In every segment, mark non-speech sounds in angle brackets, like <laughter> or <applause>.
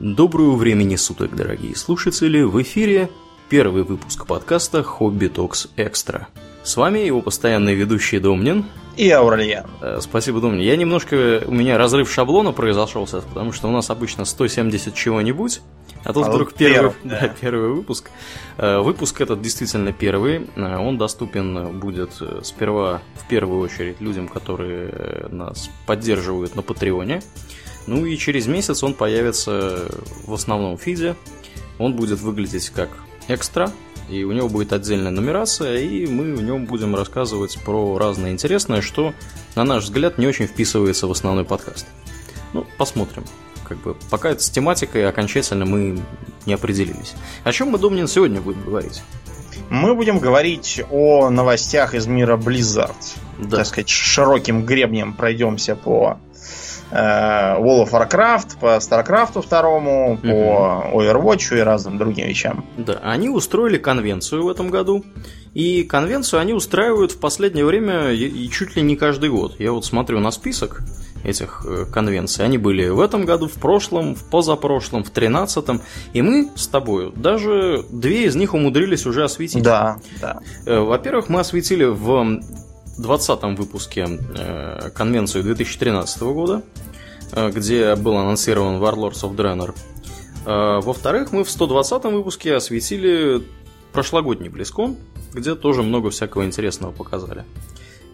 Доброго времени суток, дорогие слушатели! В эфире первый выпуск подкаста «Хобби Токс Экстра». С вами его постоянный ведущий Домнин. И Аурельян. Э, Спасибо, Домнин. Я немножко... У меня разрыв шаблона произошел сейчас, потому что у нас обычно 170 чего-нибудь, а тут А вдруг первый, первый, <laughs> да, да. первый выпуск. Э, Выпуск этот действительно первый. Э, Он доступен будет сперва в первую очередь людям, которые нас поддерживают на Патреоне. Ну и через месяц он появится в основном фиде. Он будет выглядеть как экстра, и у него будет отдельная нумерация, и мы в нем будем рассказывать про разное интересное, что, на наш взгляд, не очень вписывается в основной подкаст. Ну, посмотрим. Как бы, пока это с тематикой окончательно мы не определились. О чем мы, Домнин, сегодня будем говорить? Мы будем говорить о новостях из мира Blizzard. Да. Так сказать, широким гребнем пройдемся по World of Warcraft, по StarCraft 2, по Overwatch и разным другим вещам. Да, они устроили конвенцию в этом году. И конвенцию они устраивают в последнее время и и чуть ли не каждый год. Я вот смотрю на список этих э, конвенций. Они были в этом году, в прошлом, в позапрошлом, в тринадцатом. И мы с тобой даже две из них умудрились уже осветить. Да, да. Э, Во-первых, мы осветили в 20 выпуске э, конвенцию 2013 года, э, где был анонсирован Warlords of Draenor. Э, Во-вторых, мы в 120 выпуске осветили прошлогодний BlizzCon, где тоже много всякого интересного показали.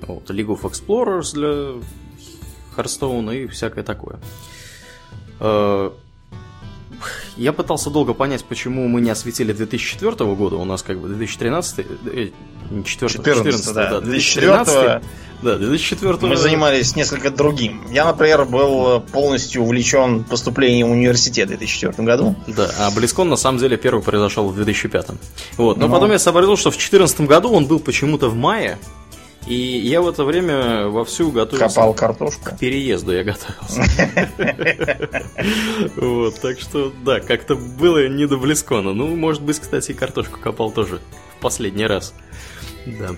Вот, League of Explorers для Харстоуна и всякое такое. Я пытался долго понять, почему мы не осветили 2004 года. У нас как бы 2013... Э, не 4, 14, да. да. 2004 Да, 2004 Мы занимались несколько другим. Я, например, был полностью увлечен поступлением в университет в 2004 году. Да, а Близкон на самом деле первый произошел в 2005. Вот, но Ну. потом я сообразил, что в 2014 году он был почему-то в мае, и я в это время вовсю готовился Копал картошку. к переезду, я готовился. <laughs> Вот, так что, да, как-то было не до Близкона. Ну, может быть, кстати, и картошку копал тоже в последний раз. Да.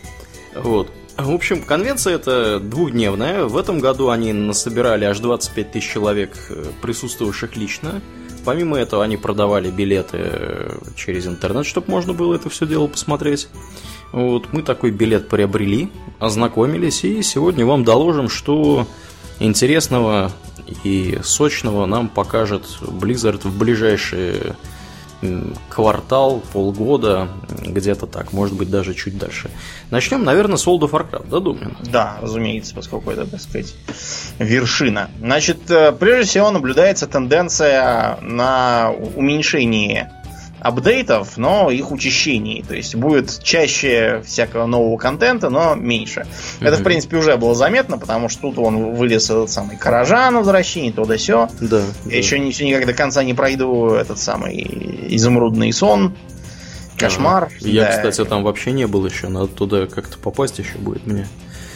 Вот. В общем, конвенция это двухдневная. В этом году они насобирали аж 25 тысяч человек, э, присутствовавших лично. Помимо этого, они продавали билеты э, через интернет, чтобы можно было это все дело посмотреть. Вот, мы такой билет приобрели, ознакомились, и сегодня вам доложим, что интересного и сочного нам покажет Blizzard в ближайшие квартал, полгода, где-то так, может быть, даже чуть дальше. Начнем, наверное, с World of Warcraft, да, Думнин? Да, разумеется, поскольку это, так сказать, вершина. Значит, э, прежде всего наблюдается тенденция на уменьшение апдейтов, но их учащении. То есть будет чаще всякого нового контента, но меньше. Это, в принципе, уже было заметно, потому что тут он вылез этот самый Каражан возвращение, то да сё. Да. Я еще не, никак до конца не пройду этот самый изумрудный сон. Кошмар. Я, Да. кстати, там вообще не был еще, надо туда как-то попасть еще будет мне.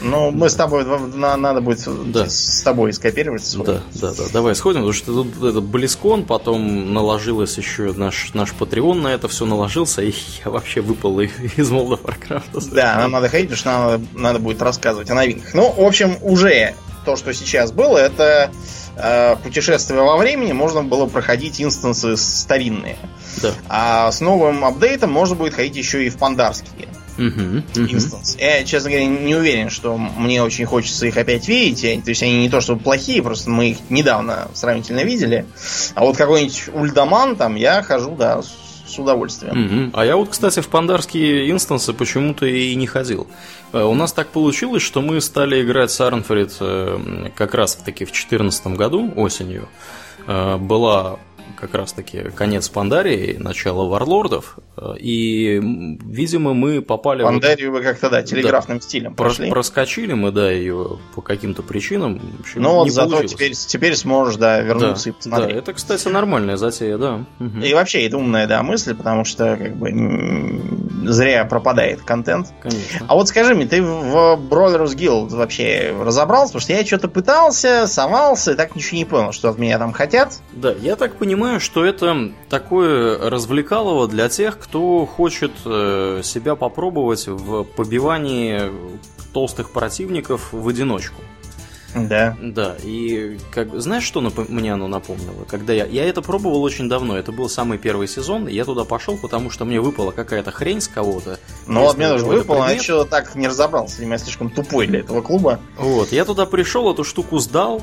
Ну, мы с тобой, на- надо будет Да. с тобой скопировать. Да, да, да. Давай сходим, потому что тут этот Близкон, потом наложилось еще наш, наш Patreon на это все наложился, и я вообще выпал из of Warcraft. Да, нам надо ходить, потому что нам надо, надо будет рассказывать о новинках. Ну, в общем, уже то, что сейчас было, это э, путешествие во времени, можно было проходить инстансы старинные. Да. А с новым апдейтом можно будет ходить еще и в пандарские Инстансы. Я, честно говоря, не уверен, что мне очень хочется их опять видеть. То есть они не то чтобы плохие, просто мы их недавно сравнительно видели. А вот какой-нибудь ульдаман там я хожу, да, с удовольствием. Мгм. А я вот, кстати, в пандарские инстансы почему-то и не ходил. Э, У нас так получилось, что мы стали играть с Арнфрид э, как раз таки в 2014 году, осенью. Э, Была как раз таки конец Пандарии, начало Варлордов, э, и, видимо, мы попали... вот- Пандарию вы как-то, да, телеграфным стилем Про- прошли. проскочили мы, да, ее по каким-то причинам. В общем, Ну вот не зато получилось. теперь, теперь сможешь, да, да, вернуться и да, посмотреть. это, кстати, нормальная затея, да. Мгм. И вообще, это умная, да, мысль, потому что, как бы, зря пропадает контент. Конечно. А вот скажи мне, ты в Brothers Guild вообще разобрался? Потому что я что-то пытался, совался, и так ничего не понял, что от меня там хотят. Да, я так понимаю, что это такое развлекалово для тех, кто хочет э, себя попробовать в побивании толстых противников в одиночку. Да. Да, и как знаешь, что нап- мне оно напомнило? Когда я. Я это пробовал очень давно. Это был самый первый сезон, и я туда пошел, потому что мне выпала какая-то хрень с кого-то. Ну вот мне тоже какой-то выпало, а я еще так не разобрался. Видимо, я слишком тупой для этого клуба. Вот, я туда пришел, эту штуку сдал,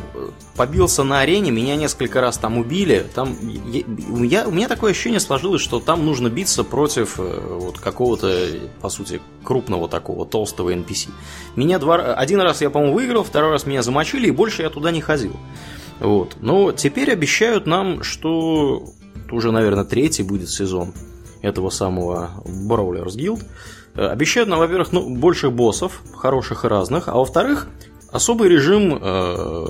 побился на арене, меня несколько раз там убили. Там я- у меня, у меня такое ощущение сложилось, что там нужно биться против э, вот какого-то, по сути, крупного такого толстого NPC. Меня два, один раз я, по-моему, выиграл, второй раз меня замочили, и больше я туда не ходил. Вот. Но теперь обещают нам, что уже, наверное, третий будет сезон этого самого Brawlers Guild. Э, Обещают нам, во-первых, ну, больше боссов, хороших и разных, а во-вторых, особый режим э,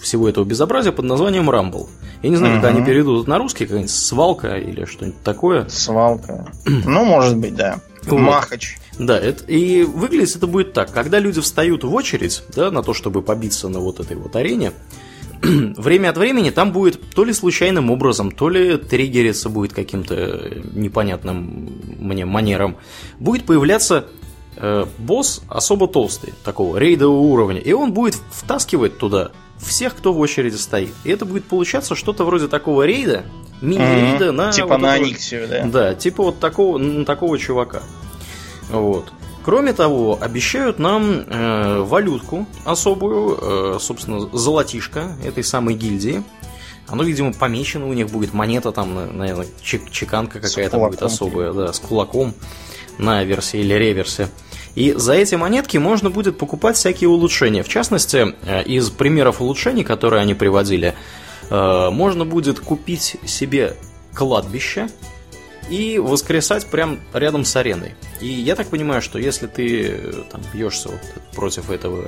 всего этого безобразия под названием Rumble. Я не знаю, когда Мгм. они перейдут на русский, какая-нибудь свалка или что-нибудь такое. Свалка. <clears throat> ну, может быть, да. Вот. Махач. Да, это, и выглядит это будет так. Когда люди встают в очередь, да, на то, чтобы побиться на вот этой вот арене, <clears throat> время от времени там будет то ли случайным образом, то ли триггериться будет каким-то непонятным мне манером, будет появляться э, босс особо толстый, такого рейдового уровня, и он будет втаскивать туда всех, кто в очереди стоит. И это будет получаться что-то вроде такого рейда, мини-рейда Мгм. на... Типа вот на этого- Аниксию, да. да, типа вот такого, такого чувака. Вот. Кроме того, обещают нам э, валютку особую, э, собственно, золотишко этой самой гильдии. Оно, видимо, помечено у них будет монета там, на- наверное, чек- чеканка какая-то будет особая, да, с кулаком на версии или реверсе. И за эти монетки можно будет покупать всякие улучшения. В частности, э, из примеров улучшений, которые они приводили, э, можно будет купить себе кладбище и воскресать прям рядом с ареной. И я так понимаю, что если ты э, там бьешься вот против этого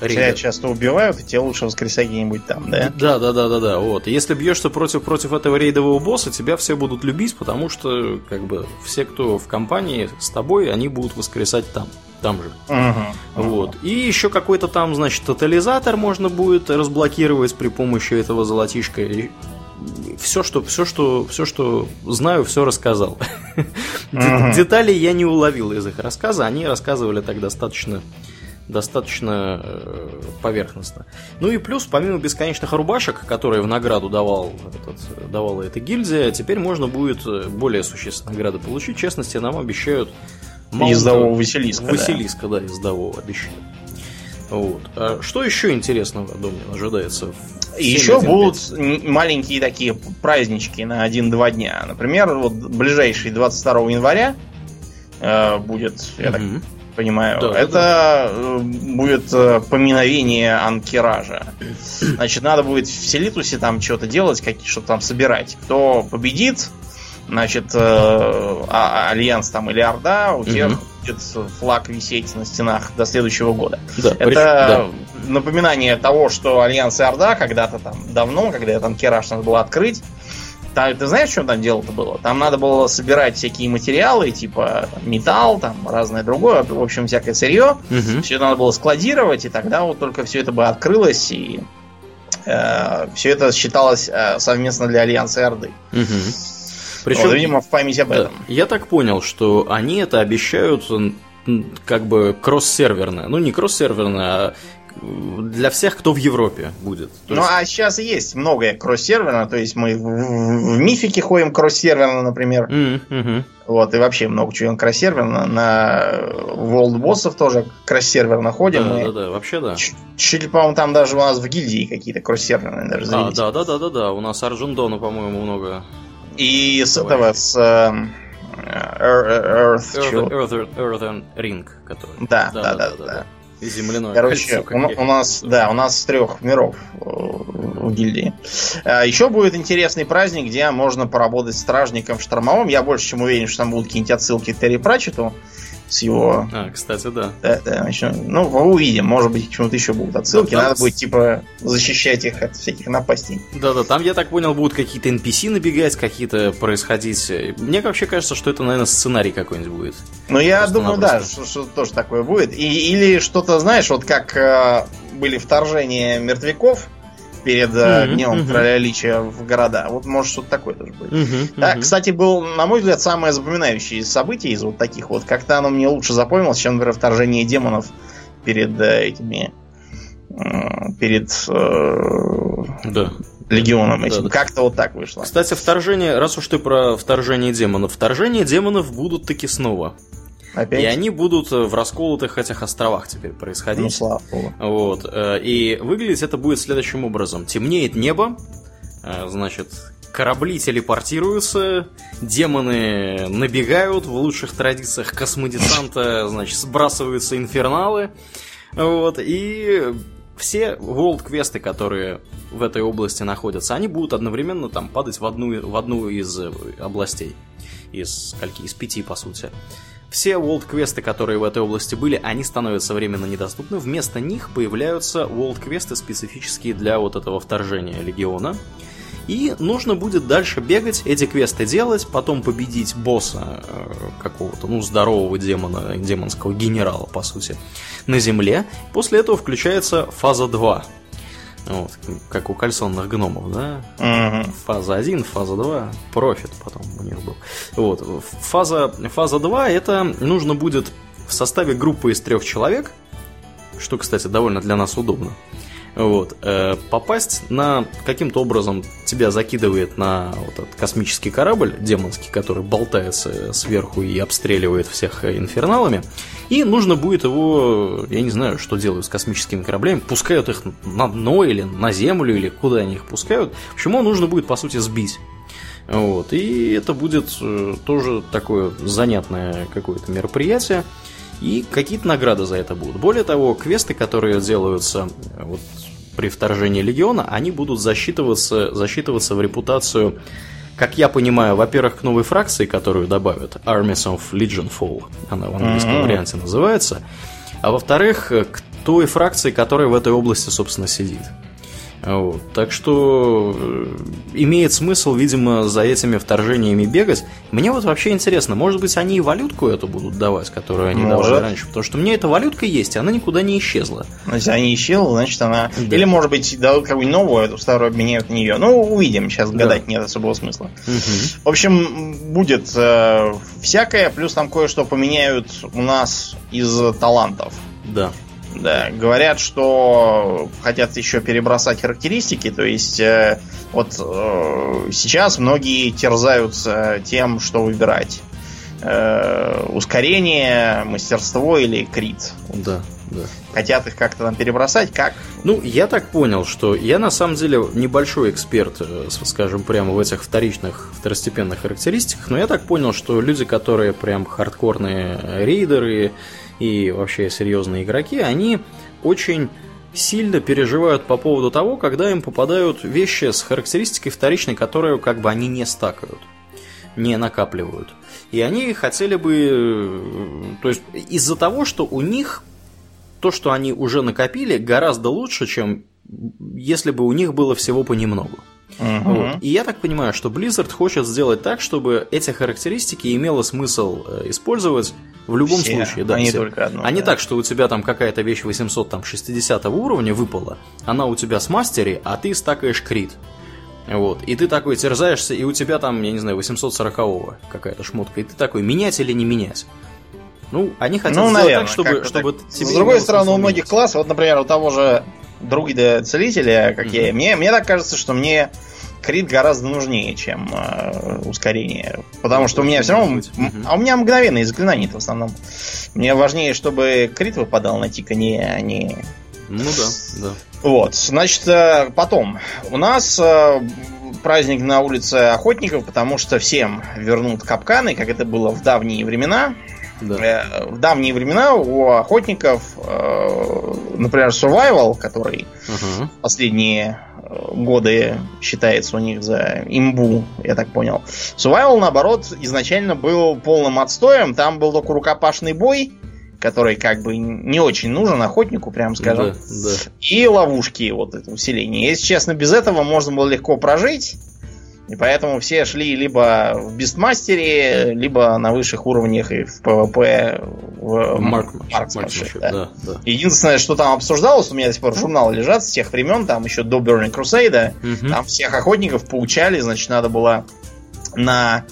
э, Тебя часто убивают, и тебе лучше воскресать где-нибудь там, да? да, да, да, да, да. Вот. Если бьешься против, против этого рейдового босса, тебя все будут любить, потому что как бы все, кто в компании с тобой, они будут воскресать там. Там же. Мгм. Вот. И еще какой-то там, значит, тотализатор можно будет разблокировать при помощи этого золотишка. И все, что, все, что, все, что знаю, все рассказал. Де- Мгм. Деталей я не уловил из их рассказа. Они рассказывали так достаточно достаточно э, поверхностно. Ну и плюс, помимо бесконечных рубашек, которые в награду давал этот, давала эта гильдия, теперь можно будет э, более существенные награды получить. В частности, нам обещают маунта- Ездового Василиска, да. Василиска, да, ездового обещают. Вот. А что еще интересного, думаю, ожидается? в еще 7.1.5? будут маленькие такие празднички на 1-2 дня. Например, вот ближайший 22 января э, будет, я так Мгм. понимаю, Да, это э, будет э, поминовение анкеража. Значит, надо будет в Селитусе там что-то делать, как, что-то там собирать. Кто победит, значит, э, а- Альянс там или Орда, у тех. Будет флаг висеть на стенах до следующего года. Да, Это прич- да. напоминание того, что Альянс и Орда когда-то там давно, когда этот Ahn'Qiraj надо было открыть, там, ты знаешь, что там дело-то было? Там надо было собирать всякие материалы, типа там, металл, там разное другое, в общем, всякое сырье. Мгм. Все это надо было складировать, и тогда вот только все это бы открылось, и все это считалось э, совместно для Альянса и Орды. Мгм. Причем, Причем, видимо, в память об да, этом. я так понял, что они это обещают как бы кросс-серверно. Ну, не кросс-серверно, а для всех, кто в Европе будет. То Ну, есть- а сейчас есть многое кросс-серверно, то есть мы в, в- в мифике ходим кросс-серверно, например, мгм. вот, и вообще много чего кросс-серверно, на World боссов тоже кросс-серверно ходим, Да, да, да, вообще да. ч- чуть ли, по-моему, там даже у нас в гильдии какие-то кросс-серверные даже А, да, да, да, да, да. У нас Арджендона, по-моему, много. И с Давай. этого, с эм, Earth, Earth? Earth, Earth, Ring, который. Да, да, да, да. И земляное Короче, кольцо, у, у нас, да, у нас с трех миров э, в гильдии. А, Еще будет интересный праздник, где можно поработать стражником в штормовом. Я больше чем уверен, что там будут какие-нибудь отсылки к Терри Пратчету с его... А, кстати, да. да, да, значит, ну, увидим, может быть, к чему-то еще будут отсылки. Да, там Надо будет, типа, защищать их от всяких напастей. Да-да, там, я так понял, будут какие-то NPC набегать, какие-то происходить. Мне вообще кажется, что это, наверное, сценарий какой-нибудь будет. Но я Просто думаю, да, что, что тоже такое будет. И, или что-то, знаешь, вот как э, были вторжения мертвяков перед э, днем мгм. короля Лича в города. Вот может что-то такое тоже будет. Мгм, Да, кстати, был, на мой взгляд, самое запоминающее из событий из вот таких вот. Как-то оно мне лучше запомнилось, чем, например, вторжение демонов перед э, этими перед да. легионом этим. Да, да. Как-то вот так вышло. Кстати, вторжение, раз уж ты про вторжение демонов, вторжение демонов будут таки снова. Опять? И они будут в расколотых этих островах теперь происходить. Ну, слава богу. Вот. И выглядеть это будет следующим образом. Темнеет небо, значит, корабли телепортируются, демоны набегают, в лучших традициях космодесанта, значит, сбрасываются инферналы, вот, и все world квесты, которые в этой области находятся, они будут одновременно там падать в одну, в одну из областей. Из скольки? Из пяти, по сути. Все world квесты, которые в этой области были, они становятся временно недоступны. Вместо них появляются world квесты специфические для вот этого вторжения легиона. И нужно будет дальше бегать, эти квесты делать, потом победить босса э, какого-то, ну, здорового демона, демонского генерала, по сути, на земле. После этого включается фаза 2. Вот, как у кальсонных гномов, да? Угу. Фаза 1, фаза 2, профит потом у них был. Вот, фаза, фаза 2 это нужно будет в составе группы из трех человек, что, кстати, довольно для нас удобно. Вот. Э, попасть на каким-то образом тебя закидывает на вот этот космический корабль демонский, который болтается сверху и обстреливает всех инферналами. И нужно будет его, я не знаю, что делают с космическими кораблями, пускают их на дно или на Землю, или куда они их пускают. Почему нужно будет, по сути, сбить. Вот. И это будет э, тоже такое занятное какое-то мероприятие. И какие-то награды за это будут. Более того, квесты, которые делаются вот при вторжении легиона, они будут засчитываться, засчитываться в репутацию, как я понимаю, во-первых, к новой фракции, которую добавят, Armies of Legion Fall, она в английском mm-hmm. варианте называется, а во-вторых, к той фракции, которая в этой области, собственно, сидит. Вот. Так что э, имеет смысл, видимо, за этими вторжениями бегать. Мне вот вообще интересно, может быть, они и валютку эту будут давать, которую они может. давали раньше, потому что у меня эта валютка есть, и она никуда не исчезла. Ну, если она не исчезла, значит она... Да. Или, может быть, дадут какую-нибудь новую, эту старую обменяют в нее. Ну, увидим, сейчас да. гадать нет особого смысла. Угу. В общем, будет э, всякое, плюс там кое-что поменяют у нас из талантов. Да. Да, говорят, что хотят еще перебросать характеристики, то есть э, вот э, сейчас многие терзаются тем, что выбирать. Э, ускорение, мастерство или крит. Да, да. Хотят их как-то там перебросать, как? Ну, я так понял, что я на самом деле небольшой эксперт, э, скажем, прямо в этих вторичных, второстепенных характеристиках, но я так понял, что люди, которые прям хардкорные рейдеры, и вообще серьезные игроки, они очень сильно переживают по поводу того, когда им попадают вещи с характеристикой вторичной, которые как бы они не стакают, не накапливают. И они хотели бы... То есть из-за того, что у них то, что они уже накопили, гораздо лучше, чем если бы у них было всего понемногу. Uh-huh. Вот. И я так понимаю, что Blizzard хочет сделать так, чтобы эти характеристики имело смысл э, использовать в любом все, случае, да. А не только одно. А да. не так, что у тебя там какая-то вещь 860 уровня выпала, она у тебя с мастери, а ты стакаешь крит. Вот. И ты такой терзаешься, и у тебя там, я не знаю, 840 какая-то шмотка. И ты такой, менять или не менять? Ну, они хотят ну, сделать наверное, так, чтобы, чтобы так. тебе С другой стороны, у многих классов, вот, например, у того же друида целителя, как mm-hmm. я, мне, мне так кажется, что мне крит гораздо нужнее, чем э, ускорение. Потому что у меня все равно. А у меня мгновенные заклинания в основном. Мне важнее, чтобы крит выпадал на тикание, а не. Ну да, да. Вот, значит, э, потом. У нас э, праздник на улице охотников, потому что всем вернут капканы, как это было в давние времена. Да. Э, в давние времена у охотников, например, Survival, который uh последние годы считается у них за имбу, я так понял. Survival, наоборот, изначально был полным отстоем. Там был только рукопашный бой, который как бы не очень нужен охотнику, прям скажем. Да, да. И ловушки вот это усиление. Если честно, без этого можно было легко прожить. И поэтому все шли либо в Beast Mastery, либо на высших уровнях и в ПВП в Марк, да. Да, да. Единственное, что там обсуждалось, у меня до сих пор журналы лежат с тех времен, там еще до Burning Crusade, угу. там всех охотников поучали, значит, надо было на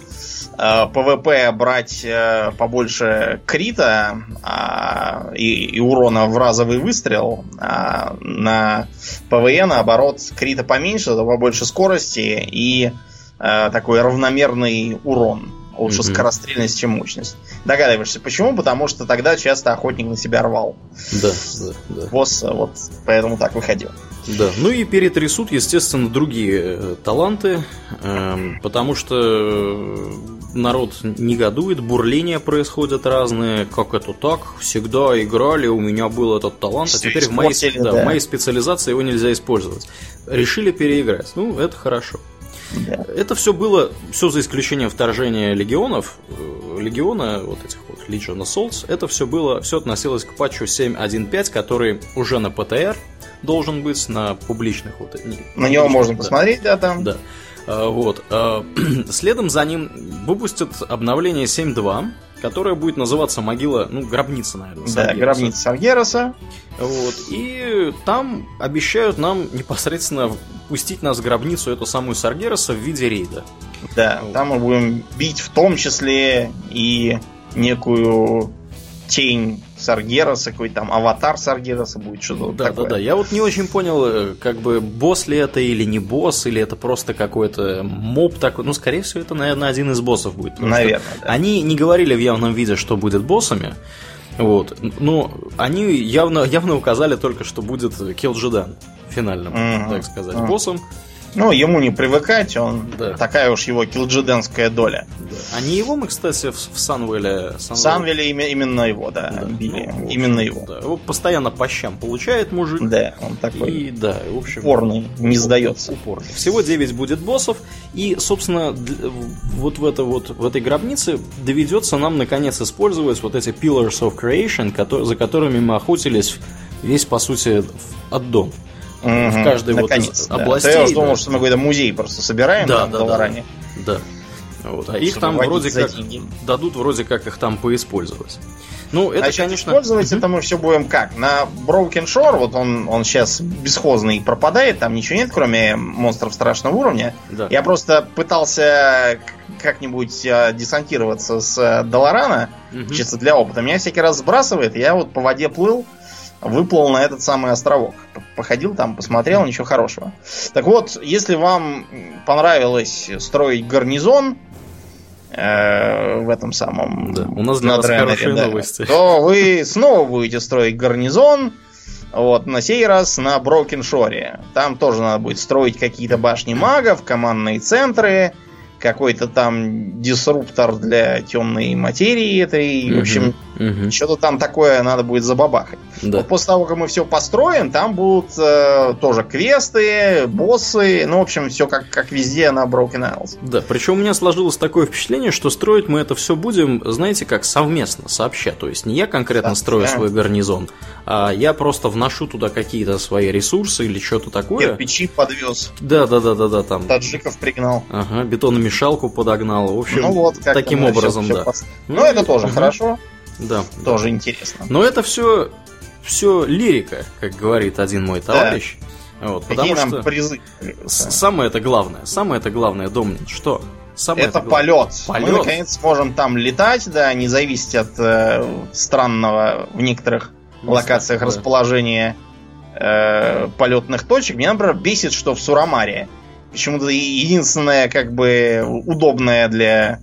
ПВП брать э, побольше крита а, и, и урона в разовый выстрел, а на ПВЕ, наоборот, крита поменьше, зато побольше скорости и э, такой равномерный урон. Лучше Мгм. скорострельность, чем мощность. Догадываешься, почему? Потому что тогда часто охотник на себя рвал Да, да, да. босса, вот поэтому так выходил. Да, ну и перетрясут, естественно, другие э, таланты, эм, потому что э, народ негодует, бурления происходят разные, как это так, всегда играли, у меня был этот талант, а теперь в моей, да, да. в моей специализации его нельзя использовать. Решили переиграть, ну, это хорошо. Да. Это все было, все за исключением вторжения легионов, э, легиона, вот этих вот Legion Assaults, это все было, все относилось к патчу 7.1.5, который уже на ПТР должен быть, на публичных вот... не- На него можно да. посмотреть, да, там. Да. А, Вот. а, <clears throat> Следом за ним выпустят обновление 7.2, которое будет называться могила, ну, гробница, наверное. Да, гробница Саргероса. Вот. И там обещают нам непосредственно пустить нас в гробницу, эту самую Саргероса, в виде рейда. Да, Вот. там мы будем бить в том числе и некую тень Саргероса, какой-то там аватар Саргероса будет что-то вот Да, такое. да, да. Я вот не очень понял, э, как бы босс ли это или не босс, или это просто какой-то моб такой. Ну, скорее всего, это, наверное, один из боссов будет. Наверное, да. Они не говорили в явном виде, что будет боссами. Вот. Но они явно, явно указали только, что будет Килджидан финальным, Мгм. так сказать, Мгм. боссом. Ну, ему не привыкать, он Да. такая уж его килджиденская доля. А не его мы, кстати, в, в Санвеле... В Санвеле име- именно его, да, Да, били. ну, в общем, именно его. Да, его постоянно по щам получает мужик. Да, он такой И да, в общем... упорный, не сдается. Упорный. Всего 9 будет боссов, и, собственно, вот в, это вот, в этой гробнице доведется нам, наконец, использовать вот эти Pillars of Creation, кото- за которыми мы охотились весь, по сути, в- аддон. Мгм, в каждой вот из да. областей, То я уж думал, да. что мы какой-то музей просто собираем Да, там да, в Долоране. Да. Вот. А их там вроде как деньги. дадут вроде как их там поиспользовать. Ну, это, Значит, конечно... использовать это мы все будем как? На Broken Shore, вот он, он сейчас бесхозный пропадает, там ничего нет, кроме монстров страшного уровня. Да. Я просто пытался как-нибудь э, десантироваться с э, Долорана, Мгм. чисто для опыта. Меня всякий раз сбрасывает, я вот по воде плыл, выплыл на этот самый островок. Походил там, посмотрел, ничего хорошего. Так вот, если вам понравилось строить гарнизон э, в этом самом... Да, у нас для на вас Дренере, хорошие да, новости. То вы снова будете строить гарнизон, вот, на сей раз на Shore. Там тоже надо будет строить какие-то башни магов, командные центры, какой-то там дисруптор для темной материи этой. В общем, Мгм. что-то там такое надо будет забабахать. Да. Вот после того, как мы все построим, там будут э, тоже квесты, боссы, ну, в общем, все как, как везде на Broken Isles. Да, причем у меня сложилось такое впечатление, что строить мы это все будем, знаете, как совместно, сообща. То есть не я конкретно Да, строю да. свой гарнизон, а я просто вношу туда какие-то свои ресурсы или что-то такое. Кирпичи подвез, Да, да, да, да, да, там. таджиков пригнал. Ага, бетономешалку подогнал. В общем, ну вот, таким образом, да. Ну, это тоже мгм. хорошо, Да. тоже интересно. Но это все, все лирика, как говорит один мой товарищ. Вот, Какие потому нам что призы? самое это главное, самое это главное, Домнин, что? Самое Это главное. полет. Полет. Мы наконец сможем там летать, да, не зависеть от э, странного в некоторых локациях Да. расположения э, полетных точек. Меня, например, бесит, что в Сурамаре почему-то единственное, как бы, удобное для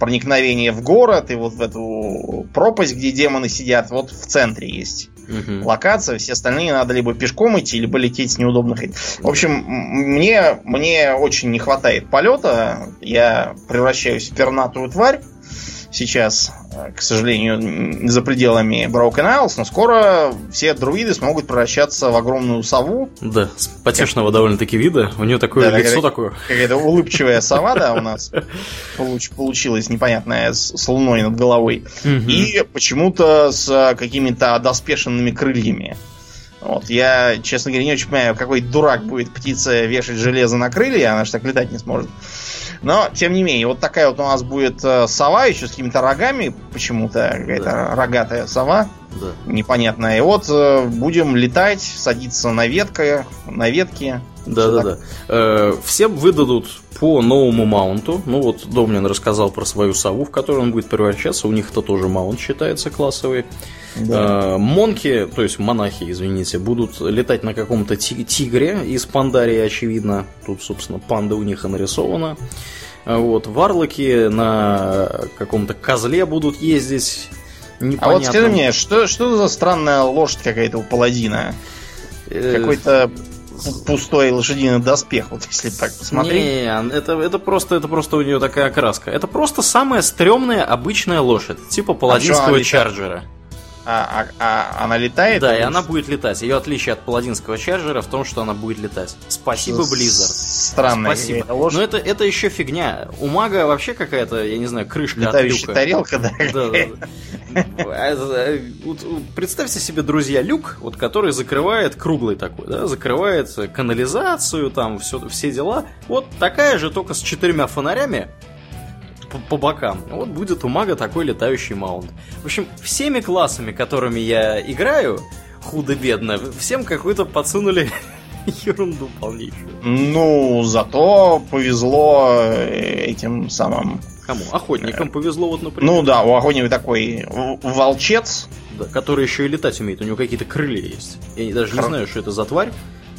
проникновения в город и вот в эту пропасть, где демоны сидят, вот в центре есть Мгм. локация, все остальные надо либо пешком идти, либо лететь с неудобных. В общем, мне, мне очень не хватает полета. Я превращаюсь в пернатую тварь сейчас, э, к сожалению, за пределами Broken Isles, но скоро все друиды смогут превращаться в огромную сову. Да, с потешного довольно-таки вида. У нее такое Да, лицо такая- такое. Какая-то улыбчивая сова, да, у нас <laughs> получ- получилась непонятная с, луной над головой. И почему-то с какими-то доспешенными крыльями. Вот, я, честно говоря, не очень понимаю, какой дурак будет птица вешать железо на крылья, она же так летать не сможет. Но, тем не менее, вот такая вот у нас будет э, сова еще с какими-то рогами, почему-то какая-то да. рогатая сова, да. непонятная. И вот э, будем летать, садиться на ветках, на ветки. Да, да, да. Э, всем выдадут по новому маунту. Ну вот Домнин рассказал про свою сову, в которую он будет превращаться. У них это тоже маунт считается классовый. Да. Э, монки, то есть монахи, извините, будут летать на каком-то тигре из пандарии, очевидно. Тут, собственно, панда у них и нарисована. Э, вот, варлоки на каком-то козле будут ездить. Непонятно. А вот скажи мне, что, что за странная лошадь какая-то у паладина? Э, Какой-то пустой лошадиный доспех, вот если так посмотреть. Не, это, это, просто, это просто у нее такая окраска. Это просто самая стрёмная обычная лошадь, типа а паладинского а чарджера. А, а, а она летает? Да, и она будет летать. Ее отличие от паладинского чарджера в том, что она будет летать. Спасибо, Blizzard. Странная Спасибо. Но это, это еще фигня. У мага вообще какая-то, я не знаю, крышка Летающая от люка. тарелка, да. да, да. А, представьте себе, друзья, люк, вот, который закрывает круглый такой, да, закрывает канализацию, там все, все дела. Вот такая же, только с четырьмя фонарями, по, по бокам. Вот будет у мага такой летающий маунт. В общем, всеми классами, которыми я играю, худо-бедно, всем какую-то подсунули <laughs> ерунду полнейшую. Ну, зато повезло э, этим самым... Кому? Охотникам повезло, вот, например. Ну да, у охотника такой волчец. Да, который еще и летать умеет, у него какие-то крылья есть. Я даже Хр... не знаю, что это за тварь.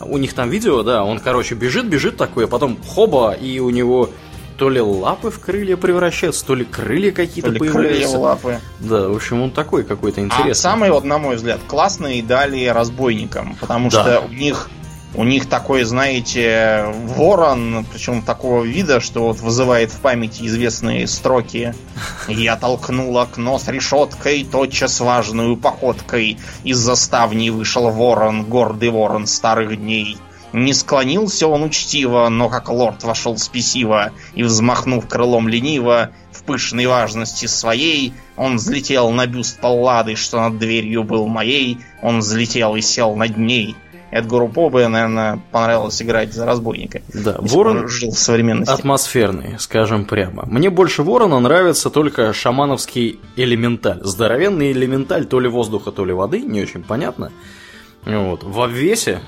У них там видео, да, он, короче, бежит, бежит такой, а потом хоба, и у него то ли лапы в крылья превращаются, то ли крылья какие-то то появляются. Крылья, лапы. Да, в общем, он такой какой-то интересный. А самый, вот, на мой взгляд, классный дали разбойникам, потому да. что у них у них такой, знаете, ворон, причем такого вида, что вот вызывает в памяти известные строки. Я толкнул окно с решеткой, тотчас важную походкой. Из заставни вышел ворон, гордый ворон старых дней. Не склонился он учтиво, но как лорд вошел спесиво, и, взмахнув крылом лениво, в пышной важности своей, он взлетел на бюст Паллады, что над дверью был моей, он взлетел и сел над ней. Эдгару Побе, наверное, понравилось играть за разбойника. Да, Ворон жил в современности. Атмосферный, скажем прямо. Мне больше Ворона нравится только шамановский элементаль. Здоровенный элементаль то ли воздуха, то ли воды, не очень понятно. Вот. В обвесе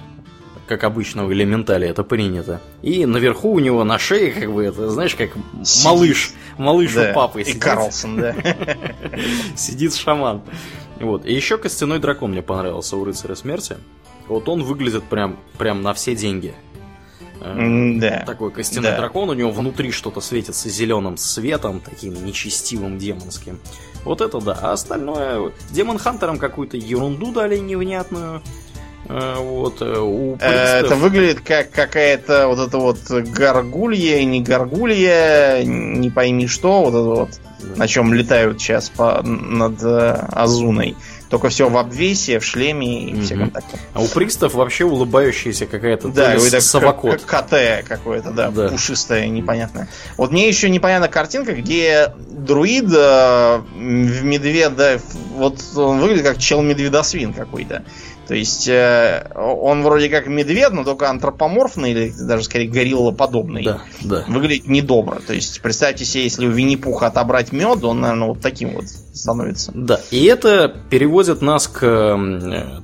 как обычно в элементале это принято. И наверху у него на шее, как бы, это, знаешь, как малыш, малыш да, у папы сидит. И Карлсон, да. <laughs> Сидит шаман. Вот. И еще костяной дракон мне понравился у рыцаря смерти. Вот он выглядит прям, прям на все деньги. Э, да. Такой костяной да. дракон, у него внутри что-то светится зеленым светом, таким нечестивым демонским. Вот это да. А остальное... Демон Хантерам какую-то ерунду дали невнятную. Э, вот, э, у э, пристав... Это выглядит как какая-то вот эта вот горгулья, не горгулья, не пойми что, вот это вот, да. на чем летают сейчас по, над Азуной. Только все в обвесе, в шлеме и угу. всяком таком. А у пристав вообще улыбающаяся какая-то да, это совокот. Как КТ какое-то, да, да, пушистое, непонятное. Вот мне еще непонятна картинка, где друид э, в медведа, вот он выглядит как чел-медведосвин какой-то. То есть э, он вроде как медведь, но только антропоморфный, или даже скорее гориллоподобный. Да, да. Выглядит недобро. То есть представьте себе, если у Винни-Пуха отобрать мед, он, наверное, вот таким вот становится. Да, и это переводит нас к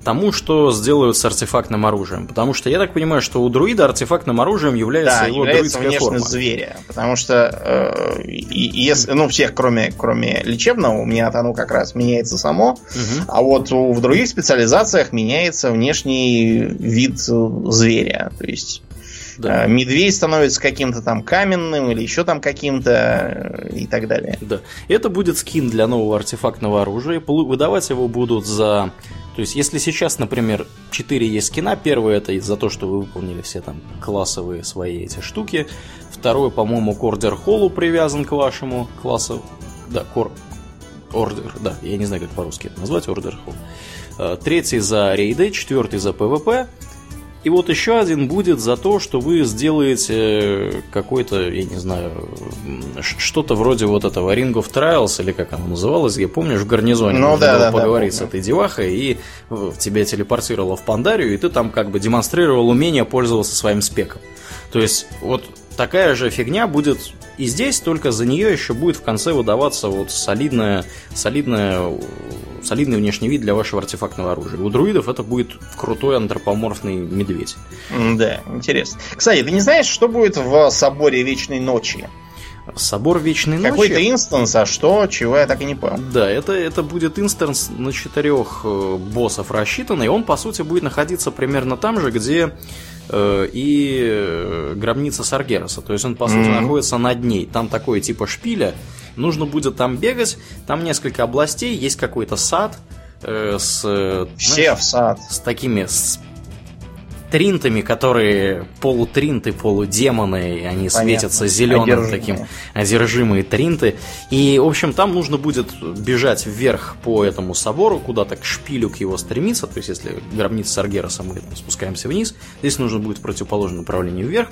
тому, что сделают с артефактным оружием. Потому что я так понимаю, что у друида артефактным оружием является да, его является друидская форма. зверя. Потому что э, если, ну, всех, кроме, кроме лечебного, у меня оно как раз меняется само. Угу. А вот в других специализациях меняется меняется внешний вид зверя. То есть да. Э, медведь становится каким-то там каменным или еще там каким-то э, и так далее. Да. Это будет скин для нового артефактного оружия. Выдавать его будут за... То есть, если сейчас, например, 4 есть скина, первый это за то, что вы выполнили все там классовые свои эти штуки. Второй, по-моему, к Order Hall у привязан к вашему классу. Да, кор... Ордер, да, я не знаю, как по-русски это назвать, Order Hall. Э, третий за рейды, четвертый за ПВП, И вот еще один будет за то, что вы сделаете какой-то, я не знаю, что-то вроде вот этого Ring of Trials, или как оно называлось, я помню, в гарнизоне ну, можно да, было да, поговорить да, с этой девахой, и тебя телепортировало в Пандарию, и ты там как бы демонстрировал умение пользоваться своим спеком. То есть вот такая же фигня будет и здесь, только за нее еще будет в конце выдаваться вот солидная, солидная, солидный внешний вид для вашего артефактного оружия. У друидов это будет крутой антропоморфный медведь. Да, интересно. Кстати, ты не знаешь, что будет в соборе Вечной Ночи? Собор Вечной Ночи. Какой-то инстанс, а что, чего я так и не понял. Да, это, это будет инстанс на четырех э, боссов рассчитанный. Он, по сути, будет находиться примерно там же, где и э, гробница Саргераса. То есть он, по сути, mm-hmm. находится над ней. Там такое типа шпиля. Нужно будет там бегать. Там несколько областей, есть какой-то сад э, с... Все знаешь, в сад. С такими... С тринтами, которые полутринты, полудемоны, они Понятно. светятся зеленым одержимые. таким, одержимые тринты. И, в общем, там нужно будет бежать вверх по этому собору, куда-то к шпилю к его стремиться. То есть, если гробница Саргераса, мы спускаемся вниз, здесь нужно будет в противоположном направлении вверх.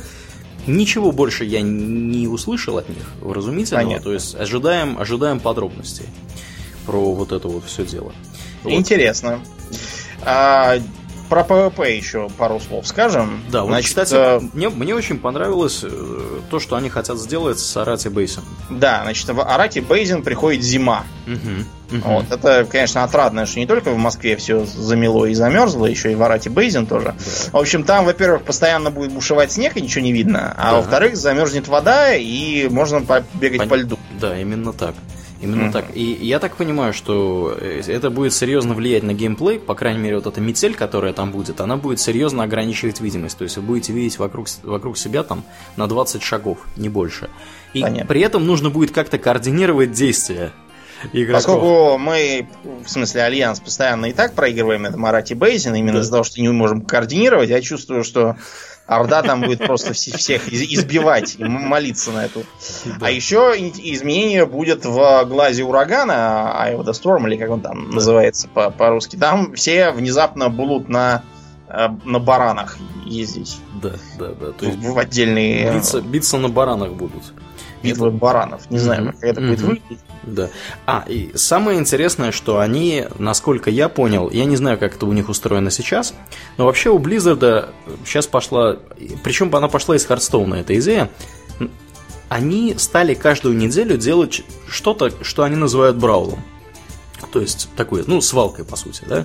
Ничего больше я не услышал от них, вразумительного. Понятно. То есть ожидаем, ожидаем подробностей про вот это вот все дело. Интересно. Вот. А, про ПВП еще пару слов скажем. Да, вот, Значит, кстати, э... мне, мне очень понравилось э, то, что они хотят сделать с Arathi Basin. Да, значит, в Arathi Basin приходит зима. Угу, угу. Вот, это, конечно, отрадно, что не только в Москве все замело и замерзло, еще и в Arathi Basin тоже. Да. В общем, там, во-первых, постоянно будет бушевать снег, и ничего не видно, а да. во-вторых, замерзнет вода, и можно побегать Пон... по льду. Да, именно так. Именно mm-hmm. так. И я так понимаю, что э, это будет серьезно влиять на геймплей, по крайней мере, вот эта метель, которая там будет, она будет серьезно ограничивать видимость. То есть вы будете видеть вокруг, вокруг себя там на 20 шагов, не больше. И Понятно. при этом нужно будет как-то координировать действия игроков. Поскольку мы, в смысле Альянс, постоянно и так проигрываем этом Arathi Basin, именно да. из-за того, что не можем координировать, я чувствую, что Орда там будет просто всех избивать и молиться на эту. А еще изменение будет в глазе урагана, Eye of the Storm, или как он там называется по-русски. Там все внезапно будут на э, на баранах ездить. Да, да, да. То есть в, отдельные... Биться, биться на баранах будут битвы это... баранов. Не знаю, как это будет выглядеть. Да. А, и самое интересное, что они, насколько я понял, я не знаю, как это у них устроено сейчас, но вообще у Blizzard сейчас пошла, причем она пошла из Хардстоуна, эта идея, они стали каждую неделю делать что-то, что они называют браулом. То есть такой, ну, свалкой, по сути, да.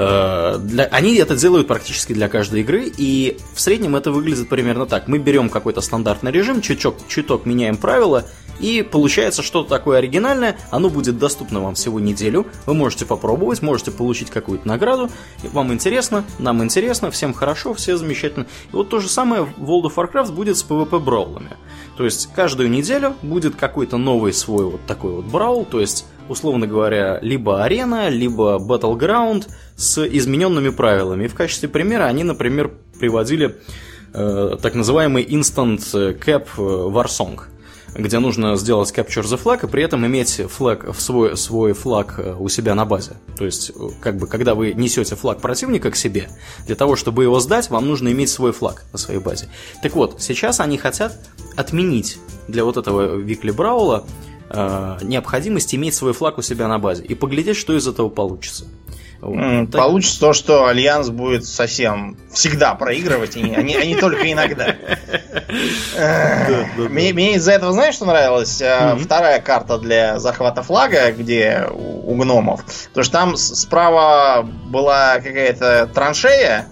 Э, для, они это делают практически для каждой игры, и в среднем это выглядит примерно так. Мы берем какой-то стандартный режим, чуток, чуток меняем правила, и получается что-то такое оригинальное, оно будет доступно вам всего неделю, вы можете попробовать, можете получить какую-то награду, вам интересно, нам интересно, всем хорошо, все замечательно. И вот то же самое в World of Warcraft будет с PvP-браулами. То есть каждую неделю будет какой-то новый свой вот такой вот браул, то есть условно говоря, либо арена, либо Battleground с измененными правилами. И в качестве примера они, например, приводили э, так называемый Instant Cap Warsong где нужно сделать Capture the Flag и при этом иметь флаг, свой, свой флаг э, у себя на базе. То есть, э, как бы, когда вы несете флаг противника к себе, для того, чтобы его сдать, вам нужно иметь свой флаг на своей базе. Так вот, сейчас они хотят отменить для вот этого Weekly Brawl а э, необходимость иметь свой флаг у себя на базе и поглядеть, что из этого получится. Вот. Получится то, что Альянс будет совсем всегда проигрывать, а не, а не только иногда. <laughs> Мне из-за этого, знаешь, что нравилось? Э, вторая карта для захвата флага, где у гномов. Потому что там справа была какая-то траншея,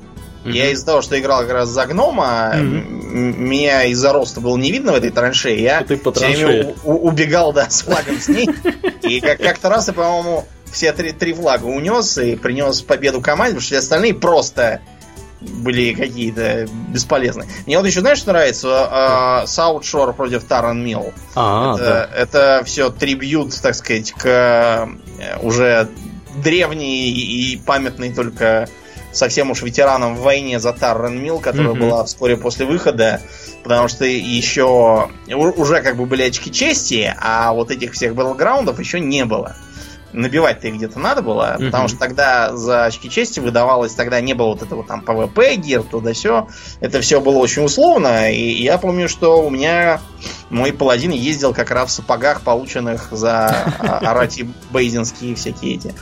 Mm-hmm. Я из-за того, что играл как раз за гнома, mm-hmm. меня из-за роста было не видно в этой траншее. Я Ты по у- убегал, да, с флагом с ней. И как- как-то раз я, по-моему, все три, три флага унес и принес победу команде, потому что все остальные просто были какие-то бесполезные. Мне вот еще, знаешь, что нравится? Саутшор против Таран Милл. А, это, да. это все трибьют, так сказать, к э, уже древней и памятной только совсем уж ветеранам войне за Tarren Mill, которая mm-hmm. была вскоре после выхода, потому что еще уже как бы были очки чести, а вот этих всех battleground ов еще не было. Набивать-то их где-то надо было, Мгм. потому что тогда за очки чести выдавалось, тогда не было вот этого там ПВП gear, туда все. Это все было очень условно, и я помню, что у меня мой паладин ездил как раз в сапогах, полученных за а, <laughs> арати бейзинские всякие эти.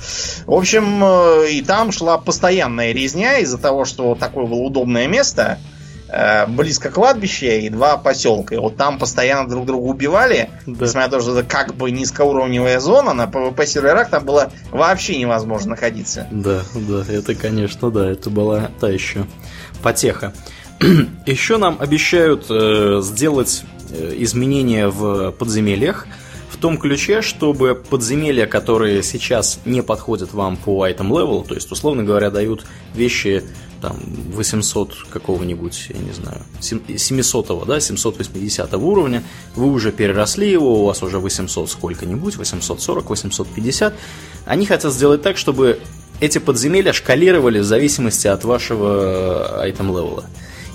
В общем, э, и там шла постоянная резня из-за того, что такое было удобное место, близко кладбища и два поселка. И вот там постоянно друг друга убивали. Да. Несмотря на то, что это как бы низкоуровневая зона, на PvP серверах там было вообще невозможно находиться. Да, да, это, конечно, да, это была та еще потеха. <clears throat> Еще нам обещают э, сделать э, изменения в подземельях в том ключе, чтобы подземелья, которые сейчас не подходят вам по item level, то есть, условно говоря, дают вещи там 800 какого-нибудь, я не знаю, сем- 700, да, 780 уровня, вы уже переросли его, у вас уже 800 сколько-нибудь, 840, 850. Они хотят сделать так, чтобы эти подземелья шкалировали в зависимости от вашего айтем левела.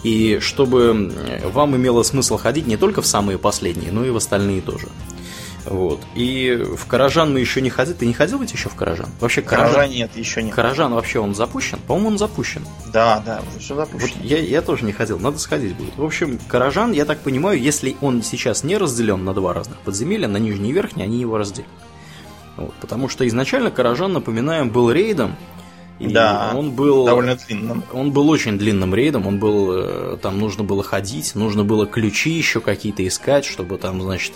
И чтобы э, вам имело смысл ходить не только в самые последние, но и в остальные тоже. Вот. И в Каражан мы еще не ходили. Ты не ходил ведь еще в Каражан? Вообще Гаража Каражан, нет, еще нет. Каражан вообще он запущен? По-моему, он запущен. Да, да, все Вот запущено. я, я тоже не ходил, надо сходить будет. В общем, Каражан, я так понимаю, если он сейчас не разделен на два разных подземелья, на нижний и верхний, они его разделят. Вот, потому что изначально Каражан, напоминаем, был рейдом. И Да, он был Довольно длинным. он был очень длинным рейдом, он был, э, там нужно было ходить, нужно было ключи еще какие-то искать, чтобы там, значит,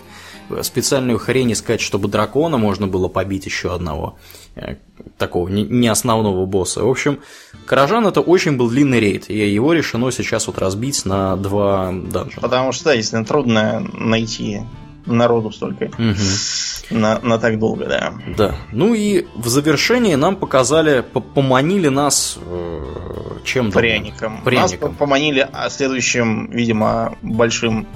специальную хрень искать, чтобы дракона можно было побить еще одного, э, такого не основного босса. В общем, Каражан это очень был длинный рейд, и его решено сейчас вот разбить на два данжа. Потому что, если трудно найти народу столько Мгм. на, на так долго, да. Да. Ну и в завершении нам показали, по- поманили нас э, чем Пряником. Пряником. Нас поманили а, следующим, видимо, большим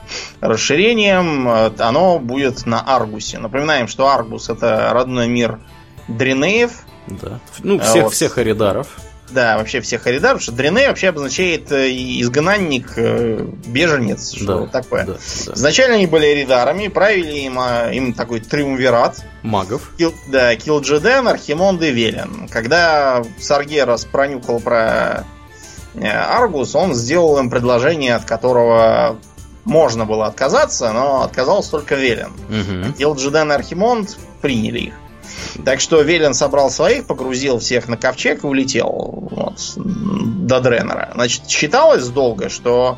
расширением. Э, Оно будет на Аргусе. Напоминаем, что Аргус это родной мир Дринеев. Да. Ну, всех, Вот. всех Аридаров. Да, вообще всех Харидар, потому что Дриней вообще обозначает э, изгнанник, э, беженец, что Да, такое. да, да. Изначально они были Эридарами, правили им, а, им такой триумвират. Магов. Кил, да, Килджеден, Архимонд и Велен. Когда Саргерас пронюхал про э, Аргус, он сделал им предложение, от которого можно было отказаться, но отказался только Велен. Мгм. Килджеден и Архимонд приняли их. Так что Велен собрал своих, погрузил всех на ковчег и улетел вот, до Дренера. Значит, считалось долго, что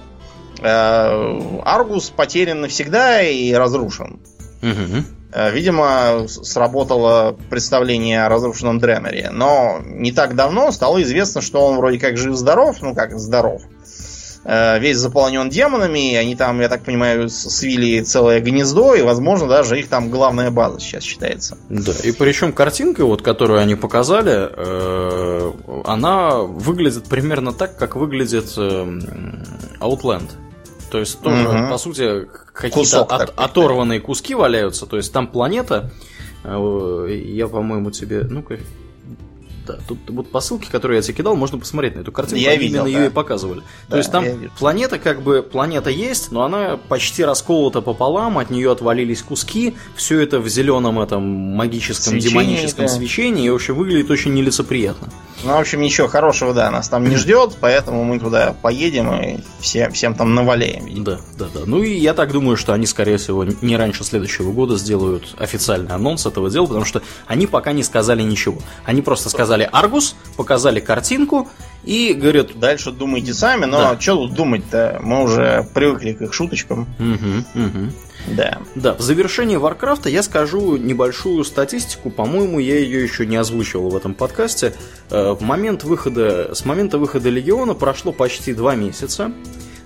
э, Аргус потерян навсегда и разрушен. Э, Видимо, сработало представление о разрушенном Дренере. Но не так давно стало известно, что он вроде как жив-здоров, ну как здоров. Э, Весь заполнен демонами, и они там, я так понимаю, свили целое гнездо, и, возможно, даже их там главная база сейчас считается. Да, и причем картинка, вот, которую они показали, э, она выглядит примерно так, как выглядит э, Outland. То есть тоже, Мгм. по сути, какие-то от- оторванные куски валяются. То есть там планета, э, я, по-моему, тебе... Ну-ка... Да, тут вот по ссылке, которую я тебе кидал, можно посмотреть на эту картинку. Я видел, именно да. ее и показывали. Да, То есть там планета как бы планета есть, но она почти расколота пополам, от нее отвалились куски, все это в зеленом этом магическом Свечении, демоническом да. свечении, и в общем выглядит очень нелицеприятно. Ну, в общем, ничего хорошего, да, нас там не ждет, поэтому мы туда поедем и все, всем там наваляем. Да, да, да. Ну и я так думаю, что они, скорее всего, не раньше следующего года сделают официальный анонс этого дела, потому что они пока не сказали ничего. Они просто сказали Аргус, показали картинку и говорят, Дальше думайте сами, но Да. что тут думать-то? Мы уже привыкли к их шуточкам. угу, угу. Да. Да, в завершении Варкрафта я скажу небольшую статистику. По-моему, я ее еще не озвучивал в этом подкасте. Э, В момент выхода, с момента выхода Легиона прошло почти два месяца.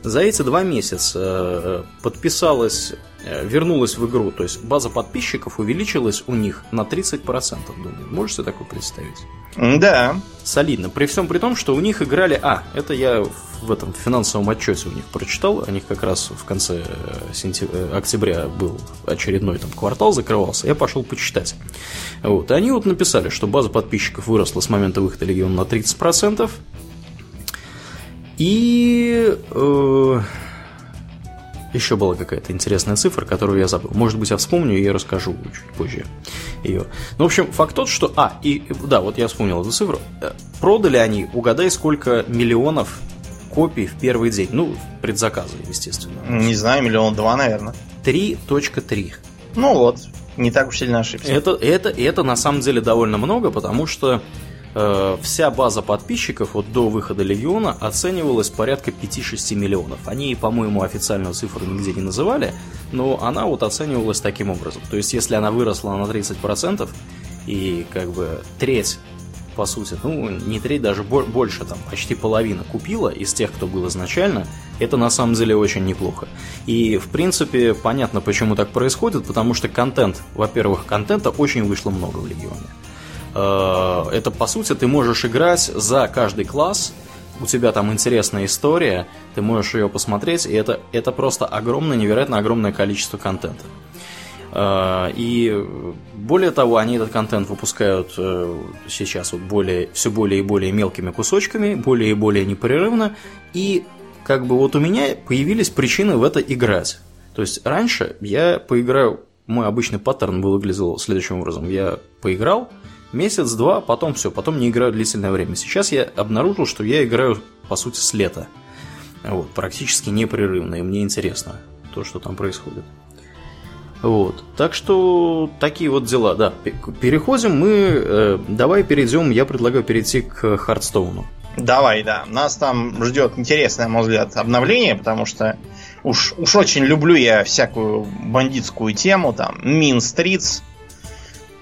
За эти два месяца э, подписалось, э, вернулась в игру, то есть база подписчиков увеличилась у них на 30%, думаю. Можете такое представить? Да. Солидно. При всем при том, что у них играли... А, это я в этом финансовом отчете у них прочитал. У них как раз в конце э, сентя- октября был очередной там квартал закрывался. Я пошел почитать. Вот. И они вот написали, что база подписчиков выросла с момента выхода Легиона на 30%. И... э, Еще была какая-то интересная цифра, которую я забыл. Может быть, я вспомню и расскажу чуть позже ее. Ну, в общем, факт тот, что... А, и да, вот я вспомнил эту цифру. Э, продали они, угадай, сколько миллионов копий в первый день. Ну, предзаказы, естественно. Не знаю, миллион два, наверное. 3.3. Ну вот, не так уж сильно ошибся. Это, это, это на самом деле довольно много, потому что э, вся база подписчиков вот до выхода Легиона оценивалась порядка 5-6 миллионов. Они, по-моему, официальную цифру нигде не называли, но она вот оценивалась таким образом. То есть, если она выросла на 30% и как бы треть по сути, ну, не треть, даже больше, там, почти половина купила из тех, кто был изначально, это на самом деле очень неплохо. И, в принципе, понятно, почему так происходит, потому что контент, во-первых, контента очень вышло много в Легионе. Э, это, по сути, ты можешь играть за каждый класс, у тебя там интересная история, ты можешь ее посмотреть, и это, это просто огромное, невероятно огромное количество контента. Э, и более того, они этот контент выпускают э, сейчас вот более, все более и более мелкими кусочками, более и более непрерывно, и как бы вот у меня появились причины в это играть. То есть раньше я поиграю, мой обычный паттерн выглядел следующим образом. Я поиграл, месяц-два, потом все, потом не играю длительное время. Сейчас я обнаружил, что я играю, по сути, с лета. Вот, практически непрерывно, и мне интересно то, что там происходит. Вот. Так что такие вот дела, да. Переходим мы. Э, давай перейдем. Я предлагаю перейти к Хардстоуну. Давай, да. Нас там ждет интересное, на мой взгляд, обновление, потому что уж, уж очень люблю я всякую бандитскую тему, там, Мин Стритс,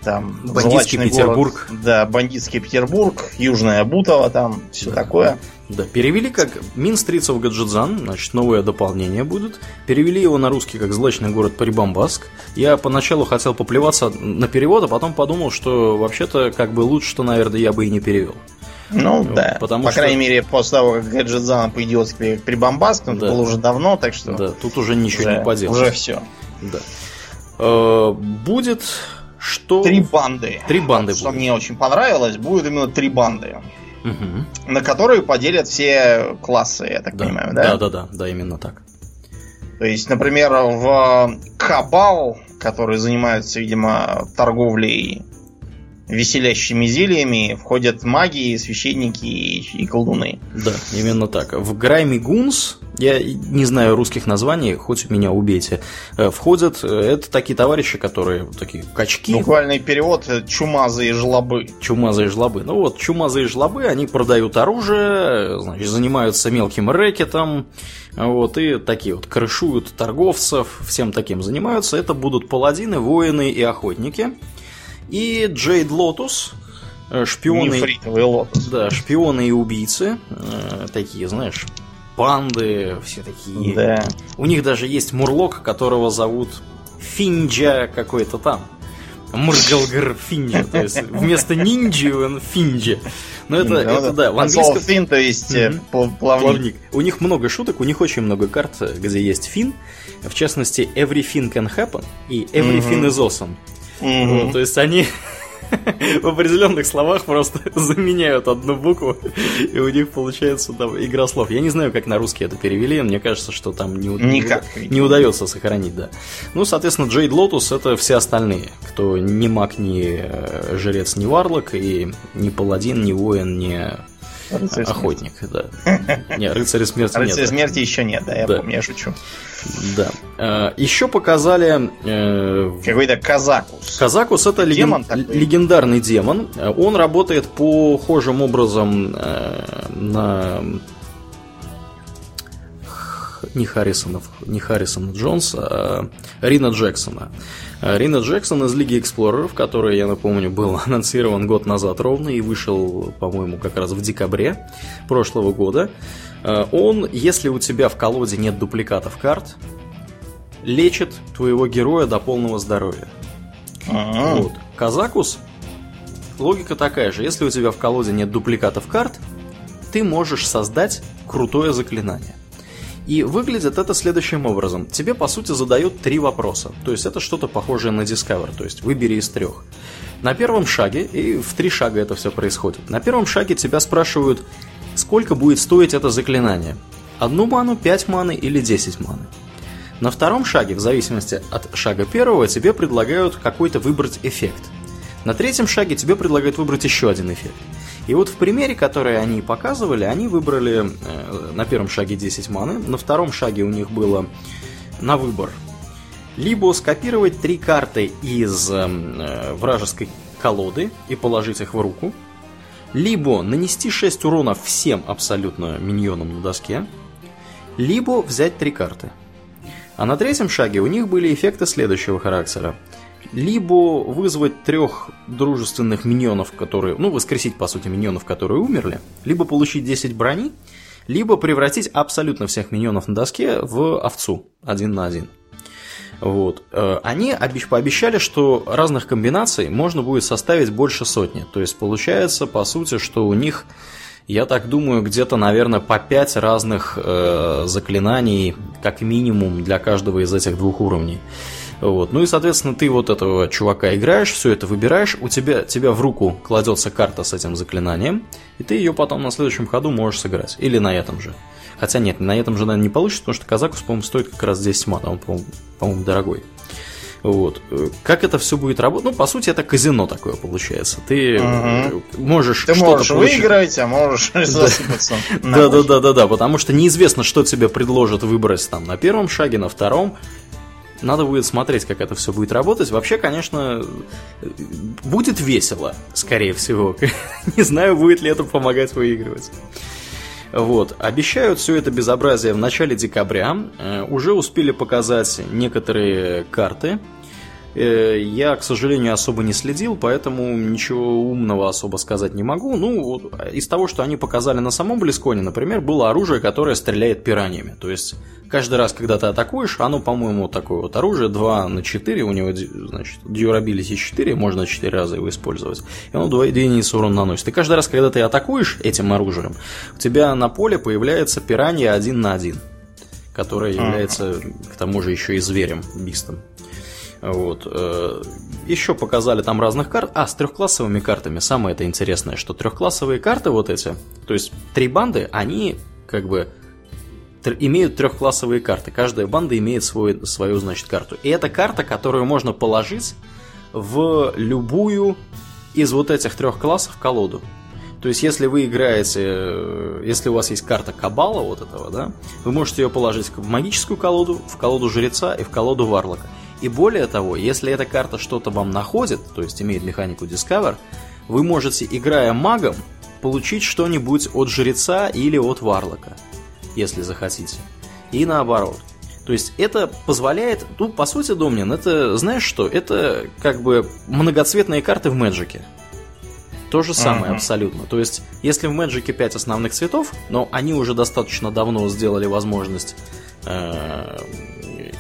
там бандитский Петербург. Город, да, бандитский Петербург, Южная Бутова, там все да. такое. Да, перевели как Мин Streets of Гаджидзан, значит, новое дополнение будет. Перевели его на русский как Злачный город Прибамбаск. Я поначалу хотел поплеваться на перевод, а потом подумал, что вообще-то как бы лучше, что, наверное, я бы и не перевел. Ну да. Потому По что... крайней мере, после того, как Гаджидзан пойдет к Прибамбаск, ну, да. было уже давно, так что. Да, тут уже ничего уже, не поделать. Уже все. Да. Э, будет что... Три банды. Три банды вот, Что мне очень понравилось, будет именно три банды. Угу. На которые поделят все классы, я так да. понимаю, да? Да, да, да, да, именно так. То есть, например, в Кабал, которые занимаются, видимо, торговлей веселящими зельями входят маги, священники и, и колдуны. Да, именно так. В Грайми Гунс, я не знаю русских названий, хоть меня убейте, э, входят, э, это такие товарищи, которые такие качки. Буквальный перевод – чумазые жлобы. Чумазые жлобы. Ну вот, чумазые жлобы, они продают оружие, значит, занимаются мелким рэкетом, вот, и такие вот крышуют торговцев, всем таким занимаются. Это будут паладины, воины и охотники. И Jade Lotus, э, шпионы... Нефритовый. Да, шпионы и убийцы. Э, такие, знаешь, панды, все такие. Да. У них даже есть мурлок, которого зовут Finja какой-то там. Мургалгар Finja, то есть <laughs> вместо ниндзи он Finja. Но это, ну, это да, в английском... Fin, то есть mm плавник. плавник. У них много шуток, у них очень много карт, где есть fin. В частности, Everyfin can happen и Everyfin mm-hmm. is awesome. Mm-hmm. Вот, то есть они <laughs> в определенных словах просто <laughs> заменяют одну букву, и у них получается там игра слов. Я не знаю, как на русский это перевели, мне кажется, что там не, Никак. не, не удается сохранить, да. Ну, соответственно, Jade Lotus это все остальные, кто не маг, ни э, жрец, ни warlock, и ни паладин, ни воин, ни Рыцарь Охотник, да. Не, рыцаря смерти нет. Рыцаря смерти еще нет, да, я помню, я шучу. Да. А, еще показали... Э, Какой-то Казакус. Казакус это демон легендарный демон. Он работает похожим образом э, на не Харрисонов, не Харрисона Джонса, а Рина Джексона. А Рина Джексон из Лиги Эксплореров, который, я напомню, был <laughs> анонсирован год назад ровно и вышел, по-моему, как раз в декабре прошлого года. А он, если у тебя в колоде нет дупликатов карт, лечит твоего героя до полного здоровья. А-а-а. Вот. Казакус, логика такая же. Если у тебя в колоде нет дупликатов карт, ты можешь создать крутое заклинание. И выглядит это следующим образом. Тебе, по сути, задают три вопроса. То есть это что-то похожее на Discover, то есть выбери из трех. На первом шаге, и в три шага это все происходит, на первом шаге тебя спрашивают, сколько будет стоить это заклинание. Одну ману, пять маны или десять маны. На втором шаге, в зависимости от шага первого, тебе предлагают какой-то выбрать эффект. На третьем шаге тебе предлагают выбрать еще один эффект. И вот в примере, который они показывали, они выбрали э, на первом шаге 10 маны, на втором шаге у них было на выбор либо скопировать три карты из э, вражеской колоды и положить их в руку, либо нанести 6 урона всем абсолютно миньонам на доске, либо взять три карты. А на третьем шаге у них были эффекты следующего характера. Либо вызвать трех дружественных миньонов, которые... Ну, воскресить, по сути, миньонов, которые умерли. Либо получить 10 брони. Либо превратить абсолютно всех миньонов на доске в овцу. Один на один. Вот. Э, они пообещали, что разных комбинаций можно будет составить больше сотни. То есть получается, по сути, что у них, я так думаю, где-то, наверное, по 5 разных э, заклинаний, как минимум, для каждого из этих двух уровней. Вот. Ну и, соответственно, ты вот этого чувака играешь, все это выбираешь, у тебя, тебя в руку кладется карта с этим заклинанием, и ты ее потом на следующем ходу можешь сыграть. Или на этом же. Хотя нет, на этом же, наверное, не получится, потому что Казакус, по-моему, стоит как раз 10 мат, а он, по-моему, дорогой. Вот. Как это все будет работать? Ну, по сути, это казино такое получается. Ты угу. можешь Ты можешь получить... выиграть, а можешь засыпаться. <laughs> Да, да, да, да, да, потому что неизвестно, что тебе предложат выбрать там на первом шаге, на втором. Надо будет смотреть, как это все будет работать. Вообще, конечно, будет весело, скорее всего. <laughs> Не знаю, будет ли это помогать выигрывать. Вот. Обещают все это безобразие в начале декабря. Э, уже успели показать некоторые карты. Э, я, к сожалению, особо не следил, поэтому ничего умного особо сказать не могу. Ну, из того, что они показали на самом Близконе, например, было оружие, которое стреляет пираньями. То есть, каждый раз, когда ты атакуешь, оно, по-моему, такое вот оружие 2 на 4, у него, значит, durability 4, можно 4 раза его использовать, и оно 2 единицы урон наносит. И каждый раз, когда ты атакуешь этим оружием, у тебя на поле появляется пиранья 1 на 1, которая является, к тому же, еще и зверем, бистом. Вот. Э, Еще показали там разных карт. А, с трехклассовыми картами. Самое это интересное, что трехклассовые карты вот эти, то есть три банды, они как бы имеют трехклассовые карты. Каждая банда имеет свой, свою, значит, карту. И это карта, которую можно положить в любую из вот этих трех классов колоду. То есть, если вы играете, э, если у вас есть карта Кабала вот этого, да, вы можете ее положить в магическую колоду, в колоду Жреца и в колоду Варлока. И более того, если эта карта что-то вам находит, то есть имеет механику Discover, вы можете, играя магом, получить что-нибудь от жреца или от варлока, если захотите. И наоборот. То есть это позволяет, ну, по сути, Домнин, это, знаешь что, это как бы многоцветные карты в Мэджике. То же самое uh-huh. абсолютно. То есть, если в Мэджике 5 основных цветов, но они уже достаточно давно сделали возможность э,